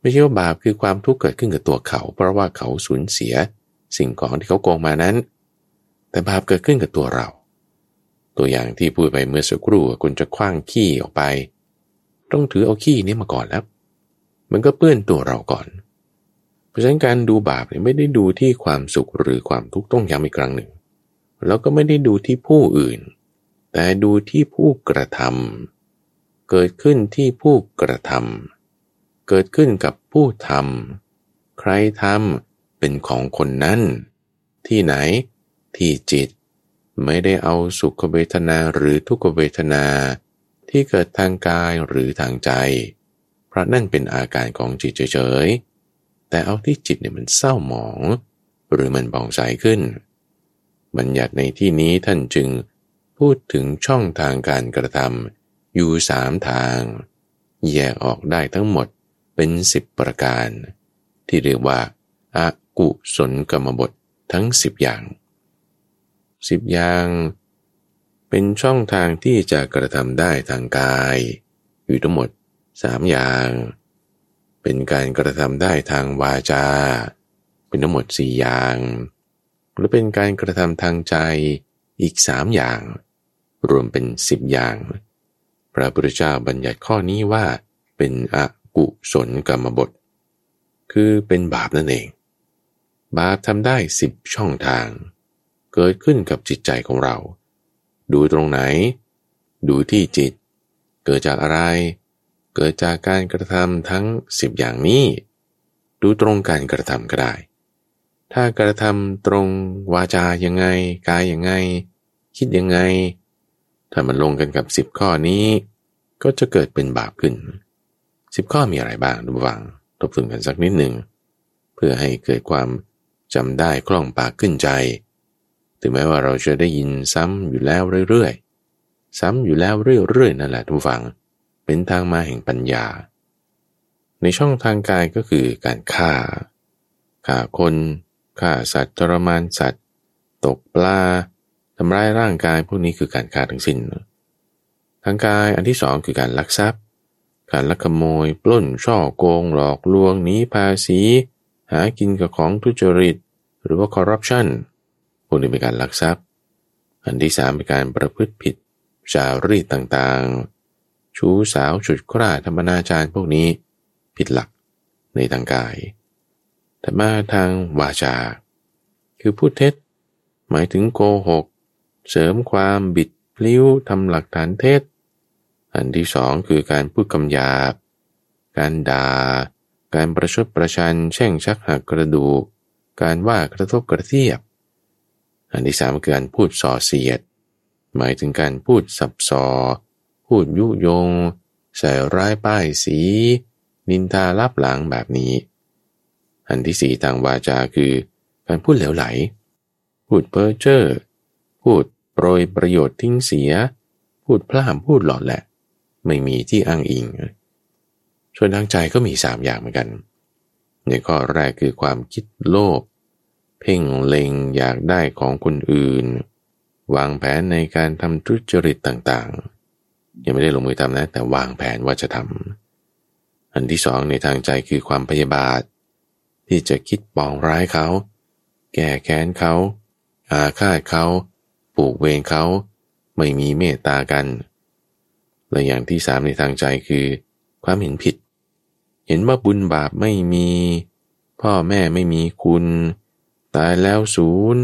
ไม่ใช่ว่าบาปคือความทุกข์เกิดขึ้นกับตัวเขา เพราะว่าเขาสูญเสียสิ่งของที่เขาโกงมานั้น แต่บาปเกิดขึ้นกับตัวเรา ตัวอย่างที่พูดไปเมื่อสักครู่คุณจะคว้างขี้ออกไป ต้องถือเอาขี้นี้มาก่อนแล้ว มันก็เปื้อนตัวเราก่อน เพราะฉะนั้นการดูบาปเนี่ยไม่ได้ดูที่ความสุขหรือความทุกข์ต้องย้ำอีกครั้งหนึ่ง แล้วก็ไม่ได้ดูที่ผู้อื่น แต่ดูที่ผู้กระทำเกิดขึ้นที่ผู้กระทำเกิดขึ้นกับผู้ทำใครทำเป็นของคนนั้น ที่ไหนที่จิต ไม่ได้เอาสุขเวทนาหรือทุกขเวทนา ที่เกิดทางกายหรือทางใจ เพราะนั่นเป็นอาการของจิตเฉยๆ แต่เอาที่จิตเนี่ยมันเศร้าหมอง หรือมันบองใสขึ้น บัญญัติในที่นี้ท่านจึงพูดถึงช่องทางการกระทำอยู่สามทาง แยกออกได้ทั้งหมดเป็นสิบประการ ที่เรียกว่าอากุศลกรรมบททั้งสิบอย่างสิบอย่าง เป็นช่องทางที่จะกระทำได้ทางกาย อยู่ทั้งหมดสามอย่าง เป็นการกระทำได้ทางวาจา เป็นทั้งหมดสี่อย่าง หรือเป็นการกระทำทางใจอีกสามอย่าง รวมเป็นสิบอย่าง พระพุทธเจ้าบัญญัติข้อนี้ว่าเป็นอกุศลกรรมบท คือเป็นบาปนั่นเอง บาปทำได้สิบช่องทาง เกิดขึ้นกับจิตใจของเรา ดูตรงไหน ดูที่จิต เกิดจากอะไร เกิดจากการกระทำทั้งสิบอย่างนี้ ดูตรงการกระทำก็ได้ ถ้ากระทำตรงวาจายังไง กายยังไง คิดยังไง ถ้ามันลงกันกับสิบข้อนี้ ก็จะเกิดเป็นบาปขึ้นสิบข้อมีอะไรบ้างดูบังทบทวนกันสักนิดหนึ่งเพื่อให้เกิดความจำได้คล่องปากขึ้นใจ ถึงแม้ว่าเราจะได้ยินซ้ำอยู่แล้วเรื่อยๆ ซ้ำอยู่แล้วเรื่อยๆนั่นแหละทุกฝัง เป็นทางมาแห่งปัญญา ในช่องทางกายก็คือการฆ่าฆ่าคนฆ่าสัตว์ทรมานสัตว์ ตกปลาทำร้ายร่างกายพวกนี้คือการฆ่าทั้งสิน้นทางกายอันที่สองคือการลักทรัพย์ การลักขโมย ปล้นช่อโกง หลอกลวงหนีภาษี หากินกับของทุจริต หรือว่าคอร์รัปชัน วกนี้เป็นการลักทรัพย์ อันที่สามเป็นการประพฤติผิดจารีตต่างๆ ชู้สาวฉุดคร่าธรรมนาจารพวกนี้ผิดหลักในทางกาย แต่มาทางวาจา คือพูดเท็จ หมายถึงโกหก เสริมความบิดพลิ้วทำหลักฐานเท็จ อันที่สองคือการพูดคำหยาบ การด่า การประชดประชัน แช่งชักหักกระดูก การว่ากระทบกระเทียบ อันที่สามคือการพูดส่อเสียด หมายถึงการพูดสับซอพูดยุยง ใส่ร้ายป้ายสี นินทาลับหลังแบบนี้ อันที่สี่ทางวาจาคือการพูดเหลวไหล พูดเพ้อเจ้อพูดโปรยประโยชน์ทิ้งเสีย พูดพล่ามพูดหลอดแหละ ไม่มีที่อ้างอิง ส่วนทางใจก็มีสามอย่างเหมือนกัน ในข้อแรกคือความคิดโลภ เพ่งเล็งอยากได้ของคนอื่น วางแผนในการทำทุจริตต่างๆ ยังไม่ได้ลงมือทำนะ แต่วางแผนว่าจะทำอันที่สองในทางใจคือความพยาบาท ที่จะคิดปองร้ายเขา แก้แค้นเขา อาฆาตเขา ปลูกเวรเขาไม่มีเมตตากัน และอย่างที่สามในทางใจคือ ความเห็นผิด เห็นว่าบุญบาปไม่มี พ่อแม่ไม่มีคุณ ตายแล้วศูนย์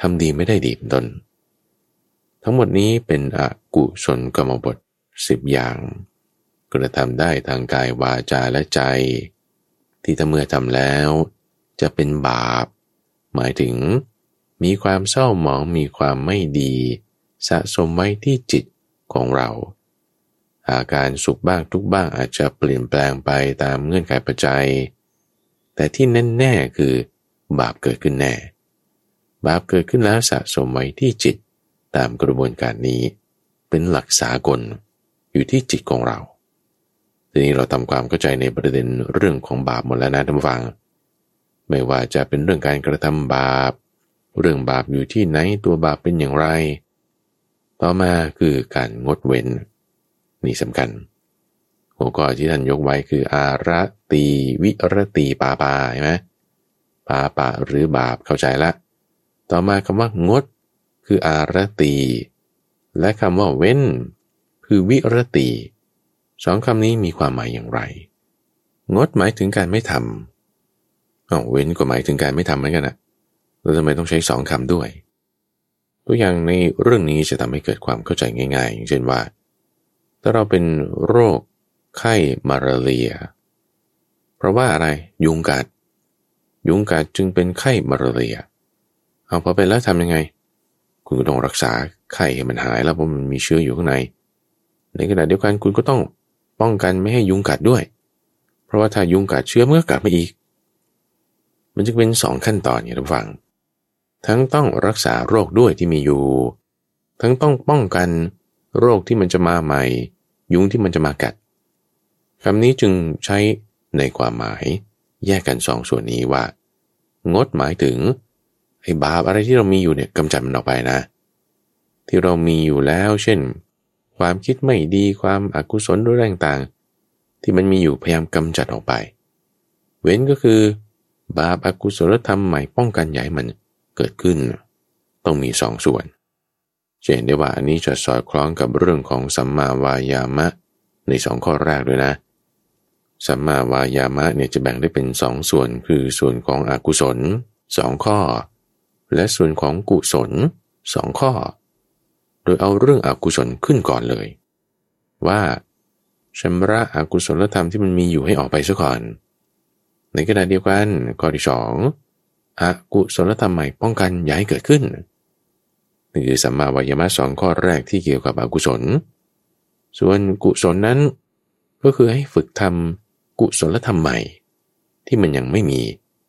ทำดีไม่ได้ดีเป็นต้น ทั้งหมดนี้เป็นอกุศลกรรมบทสิบอย่างกระทำได้ทางกายวาจาและใจ ที่ถ้าเมื่อทำแล้ว จะเป็นบาป หมายถึง มีความเศร้าหมองมีความไม่ดี สะสมไว้ที่จิตของเรา อาการสุขบ้างทุกบ้างอาจจะเปลี่ยนแปลงไปตามเงื่อนไขปัจจัย แต่ที่แน่ๆคือ บาปเกิดขึ้นแน่ บาปเกิดขึ้นแล้วสะสมไว้ที่จิตตามกระบวนการนี้ เป็นหลักสากลอยู่ที่จิตของเราทีนี้เราทำความเข้าใจในประเด็นเรื่องของบาปหมดแล้วนะท่านฟัง ไม่ว่าจะเป็นเรื่องการกระทำบาป เรื่องบาปอยู่ที่ไหนตัวบาปเป็นอย่างไร ต่อมาคือการงดเว้น นี่สำคัญ หัวข้อที่ท่านยกไว้คืออารตีวิรตีปาปาใช่ไหม ปาปาหรือบาปเข้าใจละ ต่อมาคำว่างด คืออารตี และคำว่าเว้น คือวิรตีสองคำนี้มีความหมายอย่างไร งดหมายถึงการไม่ทำอ๋อเว้นก็หมายถึงการไม่ทำเหมือนกันนะแล้วทำไมต้องใช้สองคำด้วย ตัวอย่างในเรื่องนี้จะทำให้เกิดความเข้าใจง่าย ๆ อย่างเช่นว่า ถ้าเราเป็นโรคไข้มาลาเรีย เพราะว่าอะไรยุงกัด ยุงกัดจึงเป็นไข้มาเรีย เอาพอเป็นแล้วทำยังไง คุณก็ต้องรักษาไข้ให้มันหายแล้วเพราะมันมีเชื้ออยู่ข้างใน ในขณะเดียวกันคุณก็ต้องป้องกันไม่ให้ยุงกัดด้วย เพราะว่าถ้ายุงกัดเชื้อเมื่อกัดมาอีก มันจะเป็นสองขั้นตอนอย่างทุกฝัง ทั้งต้องรักษาโรคด้วยที่มีอยู่ ทั้งต้องป้องกันโรคที่มันจะมาใหม่ ยุงที่มันจะมากัดคำนี้จึงใช้ในความหมาย แยกกันสองส่วนนี้ว่า งดหมายถึงไอ้บาปอะไรที่เรามีอยู่เนี่ยกำจัดมันออกไปนะ ที่เรามีอยู่แล้วเช่น ความคิดไม่ดีความอากุศลด้วยต่างๆ ที่มันมีอยู่พยายามกำจัดออกไป เว้นก็คือบาปอากุศลธรรมใหม่ป้องกันใหญ่มันเกิดขึ้น ต้องมีสองส่วนจะเห็นได้ว่าอันนี้จะสอดคล้องกับเรื่องของสัมมาวายามะ ในสองข้อแรกด้วยนะ สัมมาวายามะเนี่ยจะแบ่งได้เป็นสองส่วนคือส่วนของอกุศลสองข้อ และส่วนของกุศลสองข้อ โดยเอาเรื่องอกุศลขึ้นก่อนเลย ว่าชำระอกุศลธรรมที่มันมีอยู่ให้ออกไปซะก่อน ในขณะเดียวกันข้อที่สองอกุศลธรรมใหม่ป้องกันอย้ายเกิดขึ้นนี่คือสัมมาวายามะสองข้อแรกที่เกี่ยวกับอกุศล ส่วนกุศลนั้นก็คือให้ฝึกทำ กุศลธรรมใหม่ ที่มันยังไม่มี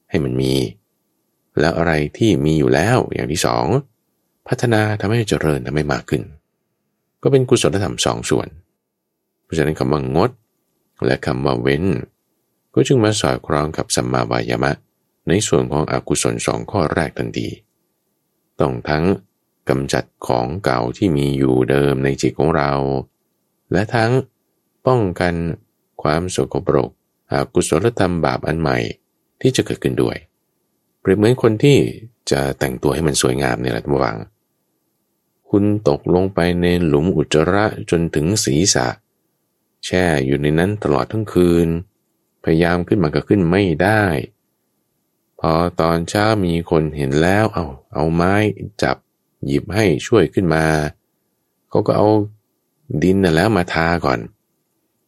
ให้มันมี แล้วอะไรที่มีอยู่แล้วอย่างที่สองพัฒนาทำให้เจริญทำให้มากขึ้น ก็เป็นกุศลธรรมสองส่วน เพราะฉะนั้นคำว่างด และคำว่าเว้น ก็จึงมาสอดคล้องกับสัมมาวายามะ ในส่วนของอกุศลสองข้อแรกทันทีต้องทั้งกำจัดของเก่าที่มีอยู่เดิมในจิตของเรา และทั้งป้องกัน ความโสกปรกอากุศลธรรมบาปอันใหม่ที่จะเกิดขึ้นด้วยเปรียบเหมือนคนที่จะแต่งตัวให้มันสวยงามเนี่ยแหละท่านวัง คุณตกลงไปในหลุมอุจจาระจนถึงศีรษะ แช่อยู่ในนั้นตลอดทั้งคืน พยายามขึ้นมาก็ขึ้นไม่ได้ พอตอนเช้ามีคนเห็นแล้วเอาเอาไม้จับหยิบให้ช่วยขึ้นมา เขาก็เอาดินน่ะแล้วมาทาก่อน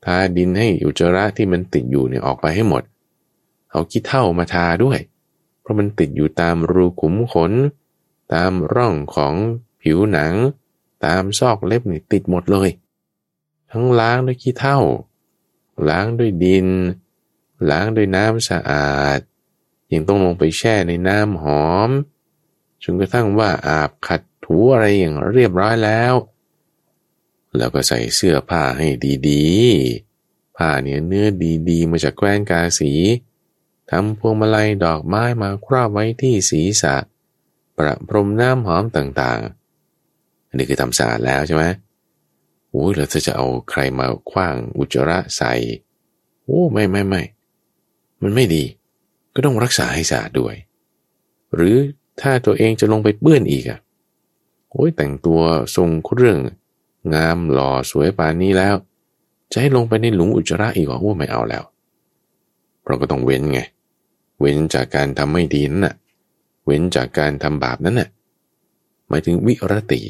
ทาดินให้อุจจาระที่มันติดอยู่เนี่ยออกไปให้หมด เอาขี้เท่ามาทาด้วย เพราะมันติดอยู่ตามรูขุมขน ตามร่องของผิวหนัง ตามซอกเล็บนี่ติดหมดเลย ทั้งล้างด้วยขี้เท่าล้างด้วยดิน ล้างด้วยน้ำสะอาด ยังต้องลงไปแช่ในน้ำหอมจนกระทั่งว่าอาบขัดถูอะไรอย่างเรียบร้อยแล้ว แล้วก็ใส่เสื้อผ้าให้ดีๆ ผ้าเนื้อเนื้อดีๆ มาจากแคว้นกาสีทำพวงมาลัยดอกไม้มาครอบไว้ที่ศีรษะ ประพรมน้ำหอมต่างๆ อันนี้คือทำสะอาดแล้วใช่ไหมโอ้ยแล้วจะเอาใครมาคว้างอุจจาระใส่ โอ้ไม่ไม่ไม่มันไม่ดี ก็ต้องรักษาให้สะอาดด้วย หรือถ้าตัวเองจะลงไปเปื้อนอีกอะโอ้ยแต่งตัวทรงเครื่อง งามหล่อสวยปานนี้แล้ว จะให้ลงไปในหลุมอุจจาระอีกหรอโอ้ไม่เอาแล้ว เราก็ต้องเว้นไง เว้นจากการทำไม่ดีนั่นน่ะ เว้นจากการทำบาปนั้นน่ะ หมายถึงวิรติ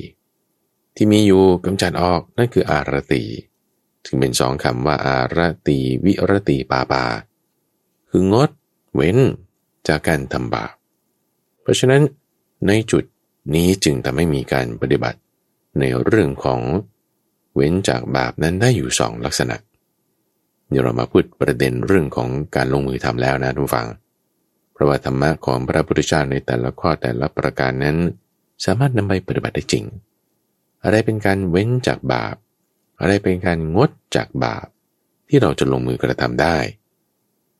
ที่มีอยู่กำจัดออกนั่นคืออารติ ถึงเป็นสองคำว่าอารติวิรติปาปา คืองด เว้นจากการทำบาป เพราะฉะนั้นในจุดนี้จึงทำให้มีการปฏิบัติ ในเรื่องของเว้นจากบาปนั้นได้อยู่สองลักษณะเดี๋ยวเรามาพูดประเด็นเรื่องของการลงมือทำแล้วนะทุกฝัง เพราะว่าธรรมะของพระพุทธเจ้าในแต่ละข้อแต่ละประการนั้น สามารถนำไปปฏิบัติได้จริง อะไรเป็นการเว้นจากบาป อะไรเป็นการงดจากบาป ที่เราจะลงมือกระทำได้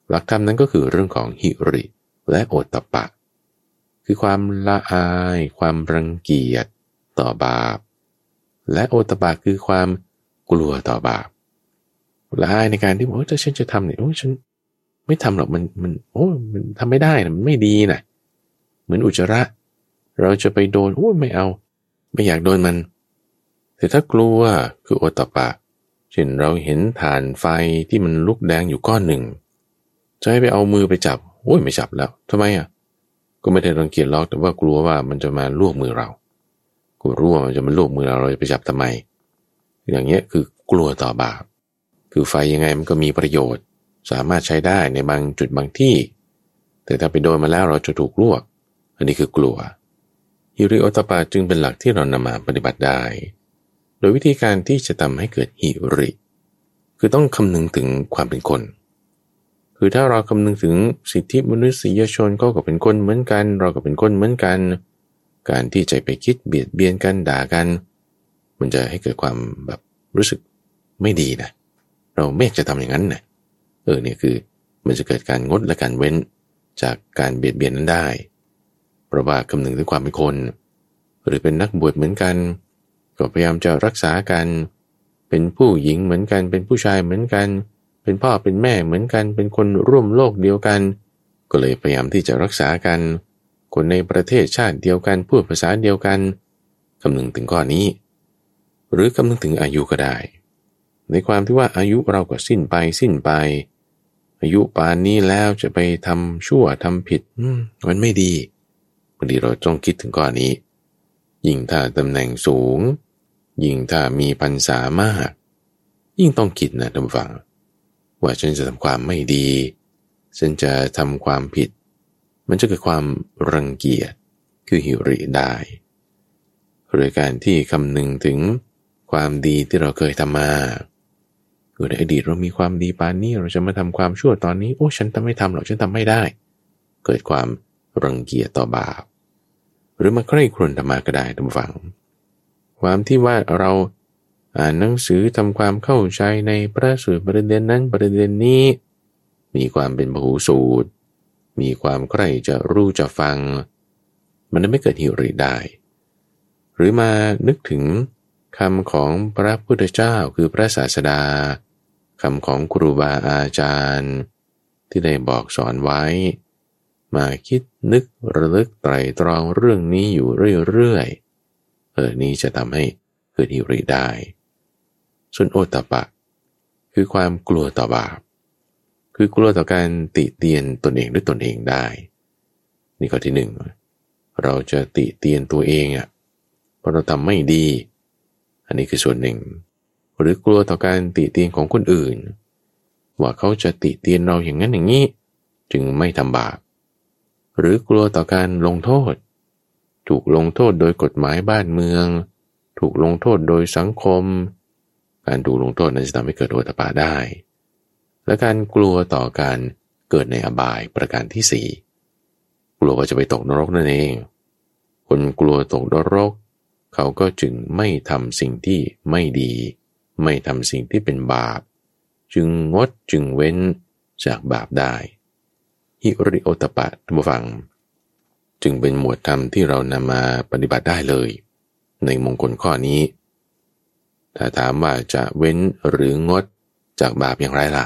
หลักธรรมนั้นก็คือเรื่องของหิริและโอตตะปะ คือความละอาย ความรังเกียจต่อบาป และโอตตะปะคือความกลัวต่อบาปละอายในการที่บอกว่าถ้าฉันจะทำเนี่ยโอ้ฉันไม่ทำหรอกมันมันโอ้มันทำไม่ได้นะมันไม่ดีนะเหมือนอุจจาระ เราจะไปโดนโอ้ไม่เอา ไม่อยากโดนมัน แต่ถ้ากลัวคือโอตปะเช่นเราเห็นฐานไฟที่มันลุกแดงอยู่ก้อนหนึ่ง จะให้ไปเอามือไปจับโอ้ยไม่จับแล้วทำไมอะก็ไม่ได้รังเกียจหรอกแต่ว่ากลัวว่ามันจะมาลวกมือเรา กลัวรู้ว่ามันจะมาลวกมือเราเราจะไปจับทำไม อย่างเงี้ยคือกลัวต่อบาป คือไฟยังไงมันก็มีประโยชน์ สามารถใช้ได้ในบางจุดบางที่ แต่ถ้าไปโดนมาแล้วเราจะถูกลวก อันนี้คือกลัวฮิริโอตปาจึงเป็นหลักที่เรานำมาปฏิบัติได้ โดยวิธีการที่จะทำให้เกิดฮิริ คือต้องคำนึงถึงความเป็นคน คือถ้าเราคำนึงถึงสิทธิมนุษยชนก็ก็เป็นคนเหมือนกัน เราก็เป็นคนเหมือนกัน การที่จะไปคิดเบียดเบียนกันด่ากัน มันจะให้เกิดความแบบรู้สึกไม่ดีนะ เราไม่อยากจะทำอย่างนั้นนะเออเนี่ยคือมันจะเกิดการงดและการเว้นจากการเบียดเบียนนั้นได้ เพราะว่าคำนึงถึงความเป็นคน หรือเป็นนักบวชเหมือนกัน ก็พยายามจะรักษากัน เป็นผู้หญิงเหมือนกัน เป็นผู้ชายเหมือนกัน เป็นพ่อเป็นแม่เหมือนกัน เป็นคนร่วมโลกเดียวกัน ก็เลยพยายามที่จะรักษากัน คนในประเทศชาติเดียวกันพูดภาษาเดียวกันคำนึงถึงข้อนี้ หรือคำนึงถึงอายุก็ได้ ในความที่ว่าอายุเราก็สิ้นไปสิ้นไป อายุปานนี้แล้วจะไปทำชั่วทำผิดมันไม่ดีบางทีเราต้องคิดถึงก้อนี้ ยิ่งถ้าตำแหน่งสูง ยิ่งถ้ามีพันษามาก ยิ่งต้องคิดนะท่านฟัง ว่าฉันจะทำความไม่ดี ฉันจะทำความผิด มันจะเกิดความรังเกียจคือหิริได้ หรือการที่คำนึงถึงความดีที่เราเคยทำมาเออในอดีตเรามีความดีปานนี้เราจะมาทำความชั่วตอนนี้โอ้ฉันทำไม่ทำหรอกฉันทำไม่ได้ เกิดความรังเกียจต่อบาป หรือมาใคร่ครวญธรรมะก็ได้ท่านฟัง ความที่ว่าเราอ่านหนังสือทำความเข้าใจในพระสูตรประเด็นนั้นประเด็นนี้ มีความเป็นพหูสูตร มีความใคร่จะรู้จะฟัง มันไม่เกิดหิริได้ หรือมานึกถึงคำของพระพุทธเจ้าคือพระศาสดาคำของครูบาอาจารย์ ที่ได้บอกสอนไว้ มาคิดนึกระลึกไตรตรองเรื่องนี้อยู่เรื่อยๆเออนี้จะทำให้เกิดหิริได้ ส่วนโอตปะ คือความกลัวต่อบาป คือกลัวต่อการติเตียนตนเองด้วยตนเองได้ นี่ข้อที่หนึ่งเราจะติเตียนตัวเองอะ่ะเพราะเราทำไม่ดี อันนี้คือส่วนหนึ่ง หรือกลัวต่อการติเตียนของคนอื่น ว่าเขาจะติเตียนเราอย่างนั้นอย่างนี้ จึงไม่ทำบาป หรือกลัวต่อการลงโทษ ถูกลงโทษโดยกฎหมายบ้านเมือง ถูกลงโทษโดยสังคม การถูกลงโทษนั้นจะทำให้เกิดโอตปาได้ และการกลัวต่อการเกิดในอบายประการที่สี่กลัวว่าจะไปตกนรกนั่นเอง คนกลัวตกนรก เขาก็จึงไม่ทำสิ่งที่ไม่ดี ไม่ทำสิ่งที่เป็นบาป จึงงดจึงเว้นจากบาปได้ฮิริโอตปะท่านผู้ฟัง จึงเป็นหมวดธรรมที่เรานำมาปฏิบัติได้เลย ในมงคลข้อนี้ ถ้าถามว่าจะเว้นหรืองดจากบาปอย่างไรล่ะ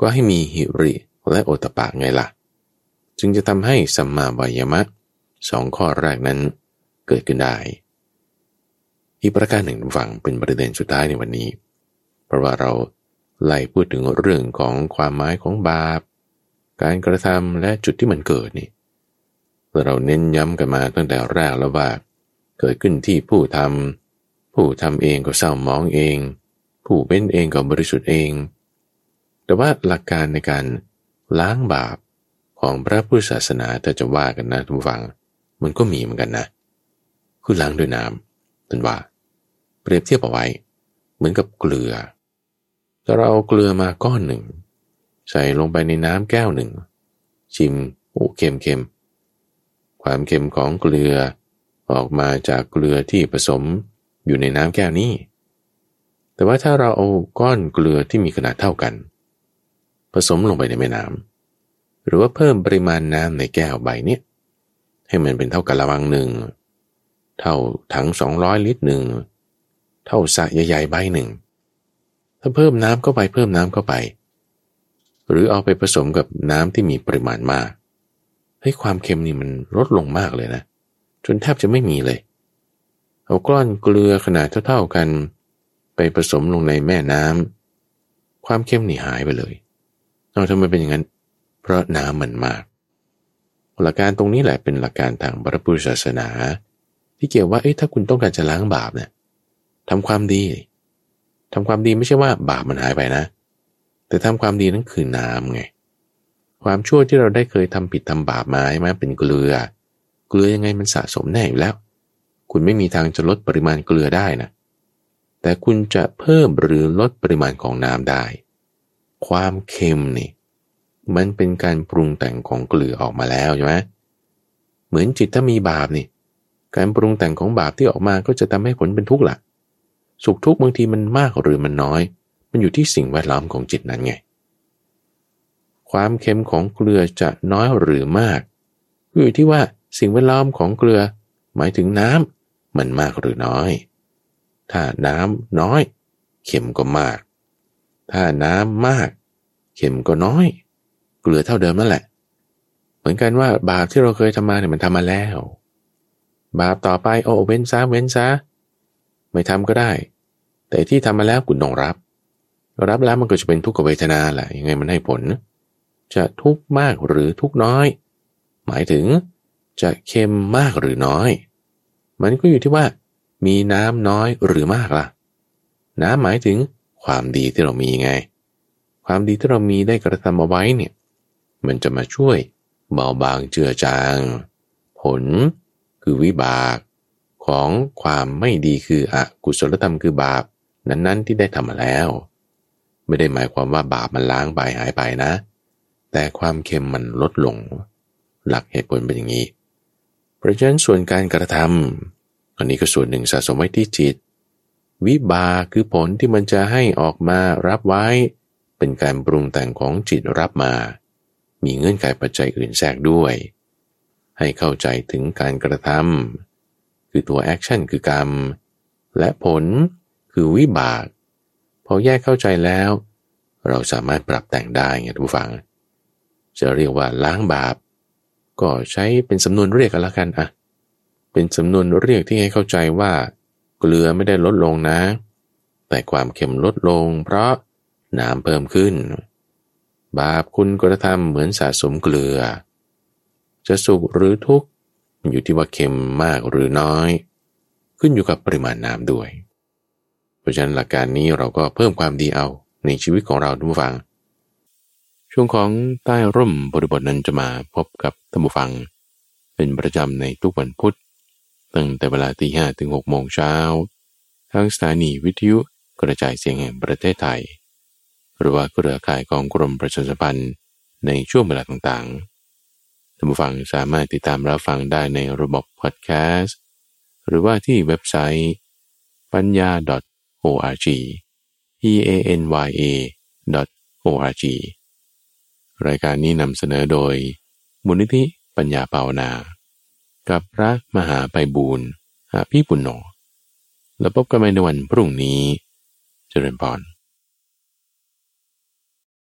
ก็ให้มีหิริและโอตปะไงล่ะ จึงจะทำให้สัมมาบายมะสองข้อแรกนั้นเกิดขึ้นได้ อีกประการหนึ่งฟังเป็นประเด็นสุดท้ายในวันนี้ เพราะว่าเราไล่พูดถึงเรื่องของความหมายของบาป การกระทำและจุดที่มันเกิดนี่เราเน้นย้ำกันมาตั้งแต่แรกแล้วว่า เกิดขึ้นที่ผู้ทำผู้ทำเองก็เศร้ามองเอง ผู้เป็นเองก็บริสุทธิ์เอง แต่ว่าหลักการในการล้างบาปของพระพุทธศาสนาถ้าจะว่ากันนะทุกฝัง มันก็มีเหมือนกันนะ คือล้างด้วยน้ำท่านว่า เปรียบเทียบเอาไว้ เหมือนกับเกลือถ้าเราเอาเกลือมาก้อนหนึ่ง ใส่ลงไปในน้ำแก้วหนึ่ง ชิมโอ้เค็มเค็มความเค็มของเกลือออกมาจากเกลือที่ผสมอยู่ในน้ำแก้วนี้ แต่ว่าถ้าเราเอาก้อนเกลือที่มีขนาดเท่ากัน ผสมลงไปในแม่น้ำหรือว่าเพิ่มปริมาณน้ำในแก้วใบนี้ให้มันเป็นเท่ากันละวังหนึ่งเท่าถังสองร้อยลิตรหนึ่งเท่าสระใหญ่ๆใบหนึ่งถ้าเพิ่มน้ำเข้าไปเพิ่มน้ำเข้าไป หรือเอาไปผสมกับน้ำที่มีปริมาณมากให้ความเค็มนี่มันลดลงมากเลยนะ จนแทบจะไม่มีเลย เอาก้อนเกลือขนาดเท่าๆกัน ไปผสมลงในแม่น้ำความเค็มนี่หายไปเลย เอาทำไมเป็นอย่างนั้น เพราะน้ำมันมาก หลักการตรงนี้แหละเป็นหลักการทางพระพุทธศาสนา ที่เกี่ยวว่าเอ๊ะถ้าคุณต้องการจะล้างบาปเนี่ยทำความดีทำความดีไม่ใช่ว่าบาปมันหายไปนะ แต่ทำความดีนั่นคือน้ำไง ความชั่วที่เราได้เคยทำผิดทำบาปมาใช่ไหมเป็นเกลือ เกลือยังไงมันสะสมแน่อยู่แล้ว คุณไม่มีทางจะลดปริมาณเกลือได้นะ แต่คุณจะเพิ่มหรือลดปริมาณของน้ำได้ ความเค็มนี่มันเป็นการปรุงแต่งของเกลือออกมาแล้วใช่ไหมเหมือนจิตถ้ามีบาปนี่ การปรุงแต่งของบาปที่ออกมาก็จะทำให้ผลเป็นทุกข์ละสุขทุกข์บางทีมันมากหรือมันน้อย มันอยู่ที่สิ่งแวดล้อมของจิตนั้นไง ความเค็มของเกลือจะน้อยหรือมากอยู่ที่ว่าสิ่งแวดล้อมของเกลือ หมายถึงน้ำมันมากหรือน้อย ถ้าน้ำน้อย เค็มก็มาก ถ้าน้ำมากเค็มก็น้อย เกลือเท่าเดิมนั่นแหละ เหมือนกันว่าบาปที่เราเคยทำมาเนี่ยมันทำมาแล้ว บาปต่อไปโอ้เว้นซะเว้นซะไม่ทำก็ได้ แต่ที่ทำมาแล้วคุณต้องรับ รับแล้วมันก็จะเป็นทุกขเวทนาแหละยังไงมันให้ผล จะทุกข์มากหรือทุกข์น้อย หมายถึงจะเค็มมากหรือน้อย มันก็อยู่ที่ว่า มีน้ำน้อยหรือมากล่ะ น้ำหมายถึง ความดีที่เรามีไง ความดีที่เรามีได้กระทำเอาไว้เนี่ย มันจะมาช่วยเบาบางเจือจาง ผลคือวิบากของความไม่ดีคืออกุศลธรรมคือบาป นั้นๆที่ได้ทำมาแล้ว ไม่ได้หมายความว่าบาปมันล้างไปหายไปนะ แต่ความเค็มมันลดลง หลักเหตุผลเป็นอย่างนี้เพราะฉะนั้นส่วนการกระทำอันนี้ก็ส่วนหนึ่งสะสมไว้ที่จิต วิบาคือผลที่มันจะให้ออกมารับไว้ เป็นการปรุงแต่งของจิตรับมา มีเงื่อนไขปัจจัยอื่นแทรกด้วย ให้เข้าใจถึงการกระทำคือตัวแอคชั่นคือกรรม และผลคือวิบาก พอแยกเข้าใจแล้ว เราสามารถปรับแต่งได้ไงทุกผัง จะเรียกว่าล้างบาป ก็ใช้เป็นสำนวนเรียกกันละกันอะเป็นสำนวนเรียกที่ให้เข้าใจว่า เกลือไม่ได้ลดลงนะ แต่ความเค็มลดลง เพราะน้ำเพิ่มขึ้น บาปคุณกระทำเหมือนสะสมเกลือ จะสุขหรือทุกข์อยู่ที่ว่าเค็มมากหรือน้อย ขึ้นอยู่กับปริมาณน้ำด้วย เพราะฉะนั้นหลักการนี้เราก็เพิ่มความดีเอาในชีวิตของเราทุกฟัง ช่วงของใต้ร่มบริบทนั้นจะมาพบกับท่านผู้ฟัง เป็นประจำในทุกวันพุธ ตั้งแต่เวลาตีห้ถึงหกโมงเช้าทางสถานีวิทยุกระจายเสียงแห่งประเทศไทย หรือว่าเครือข่ายของกรมประชาสัมพันธ์ในช่วงเวลาต่างๆท่านผู้ฟังสามารถติดตามรับฟังได้ในระบบพอดแคสต์หรือว่าที่เว็บไซต์ปัญญา .org e a n y a .org รายการนี้นำเสนอโดยมูลนิธิปัญญาเปาวนา กับพระมหาไปบูรณ์อาพี่ปุณโญแล้วพบกันใหม่ในวันพรุ่งนี้ เจริญพร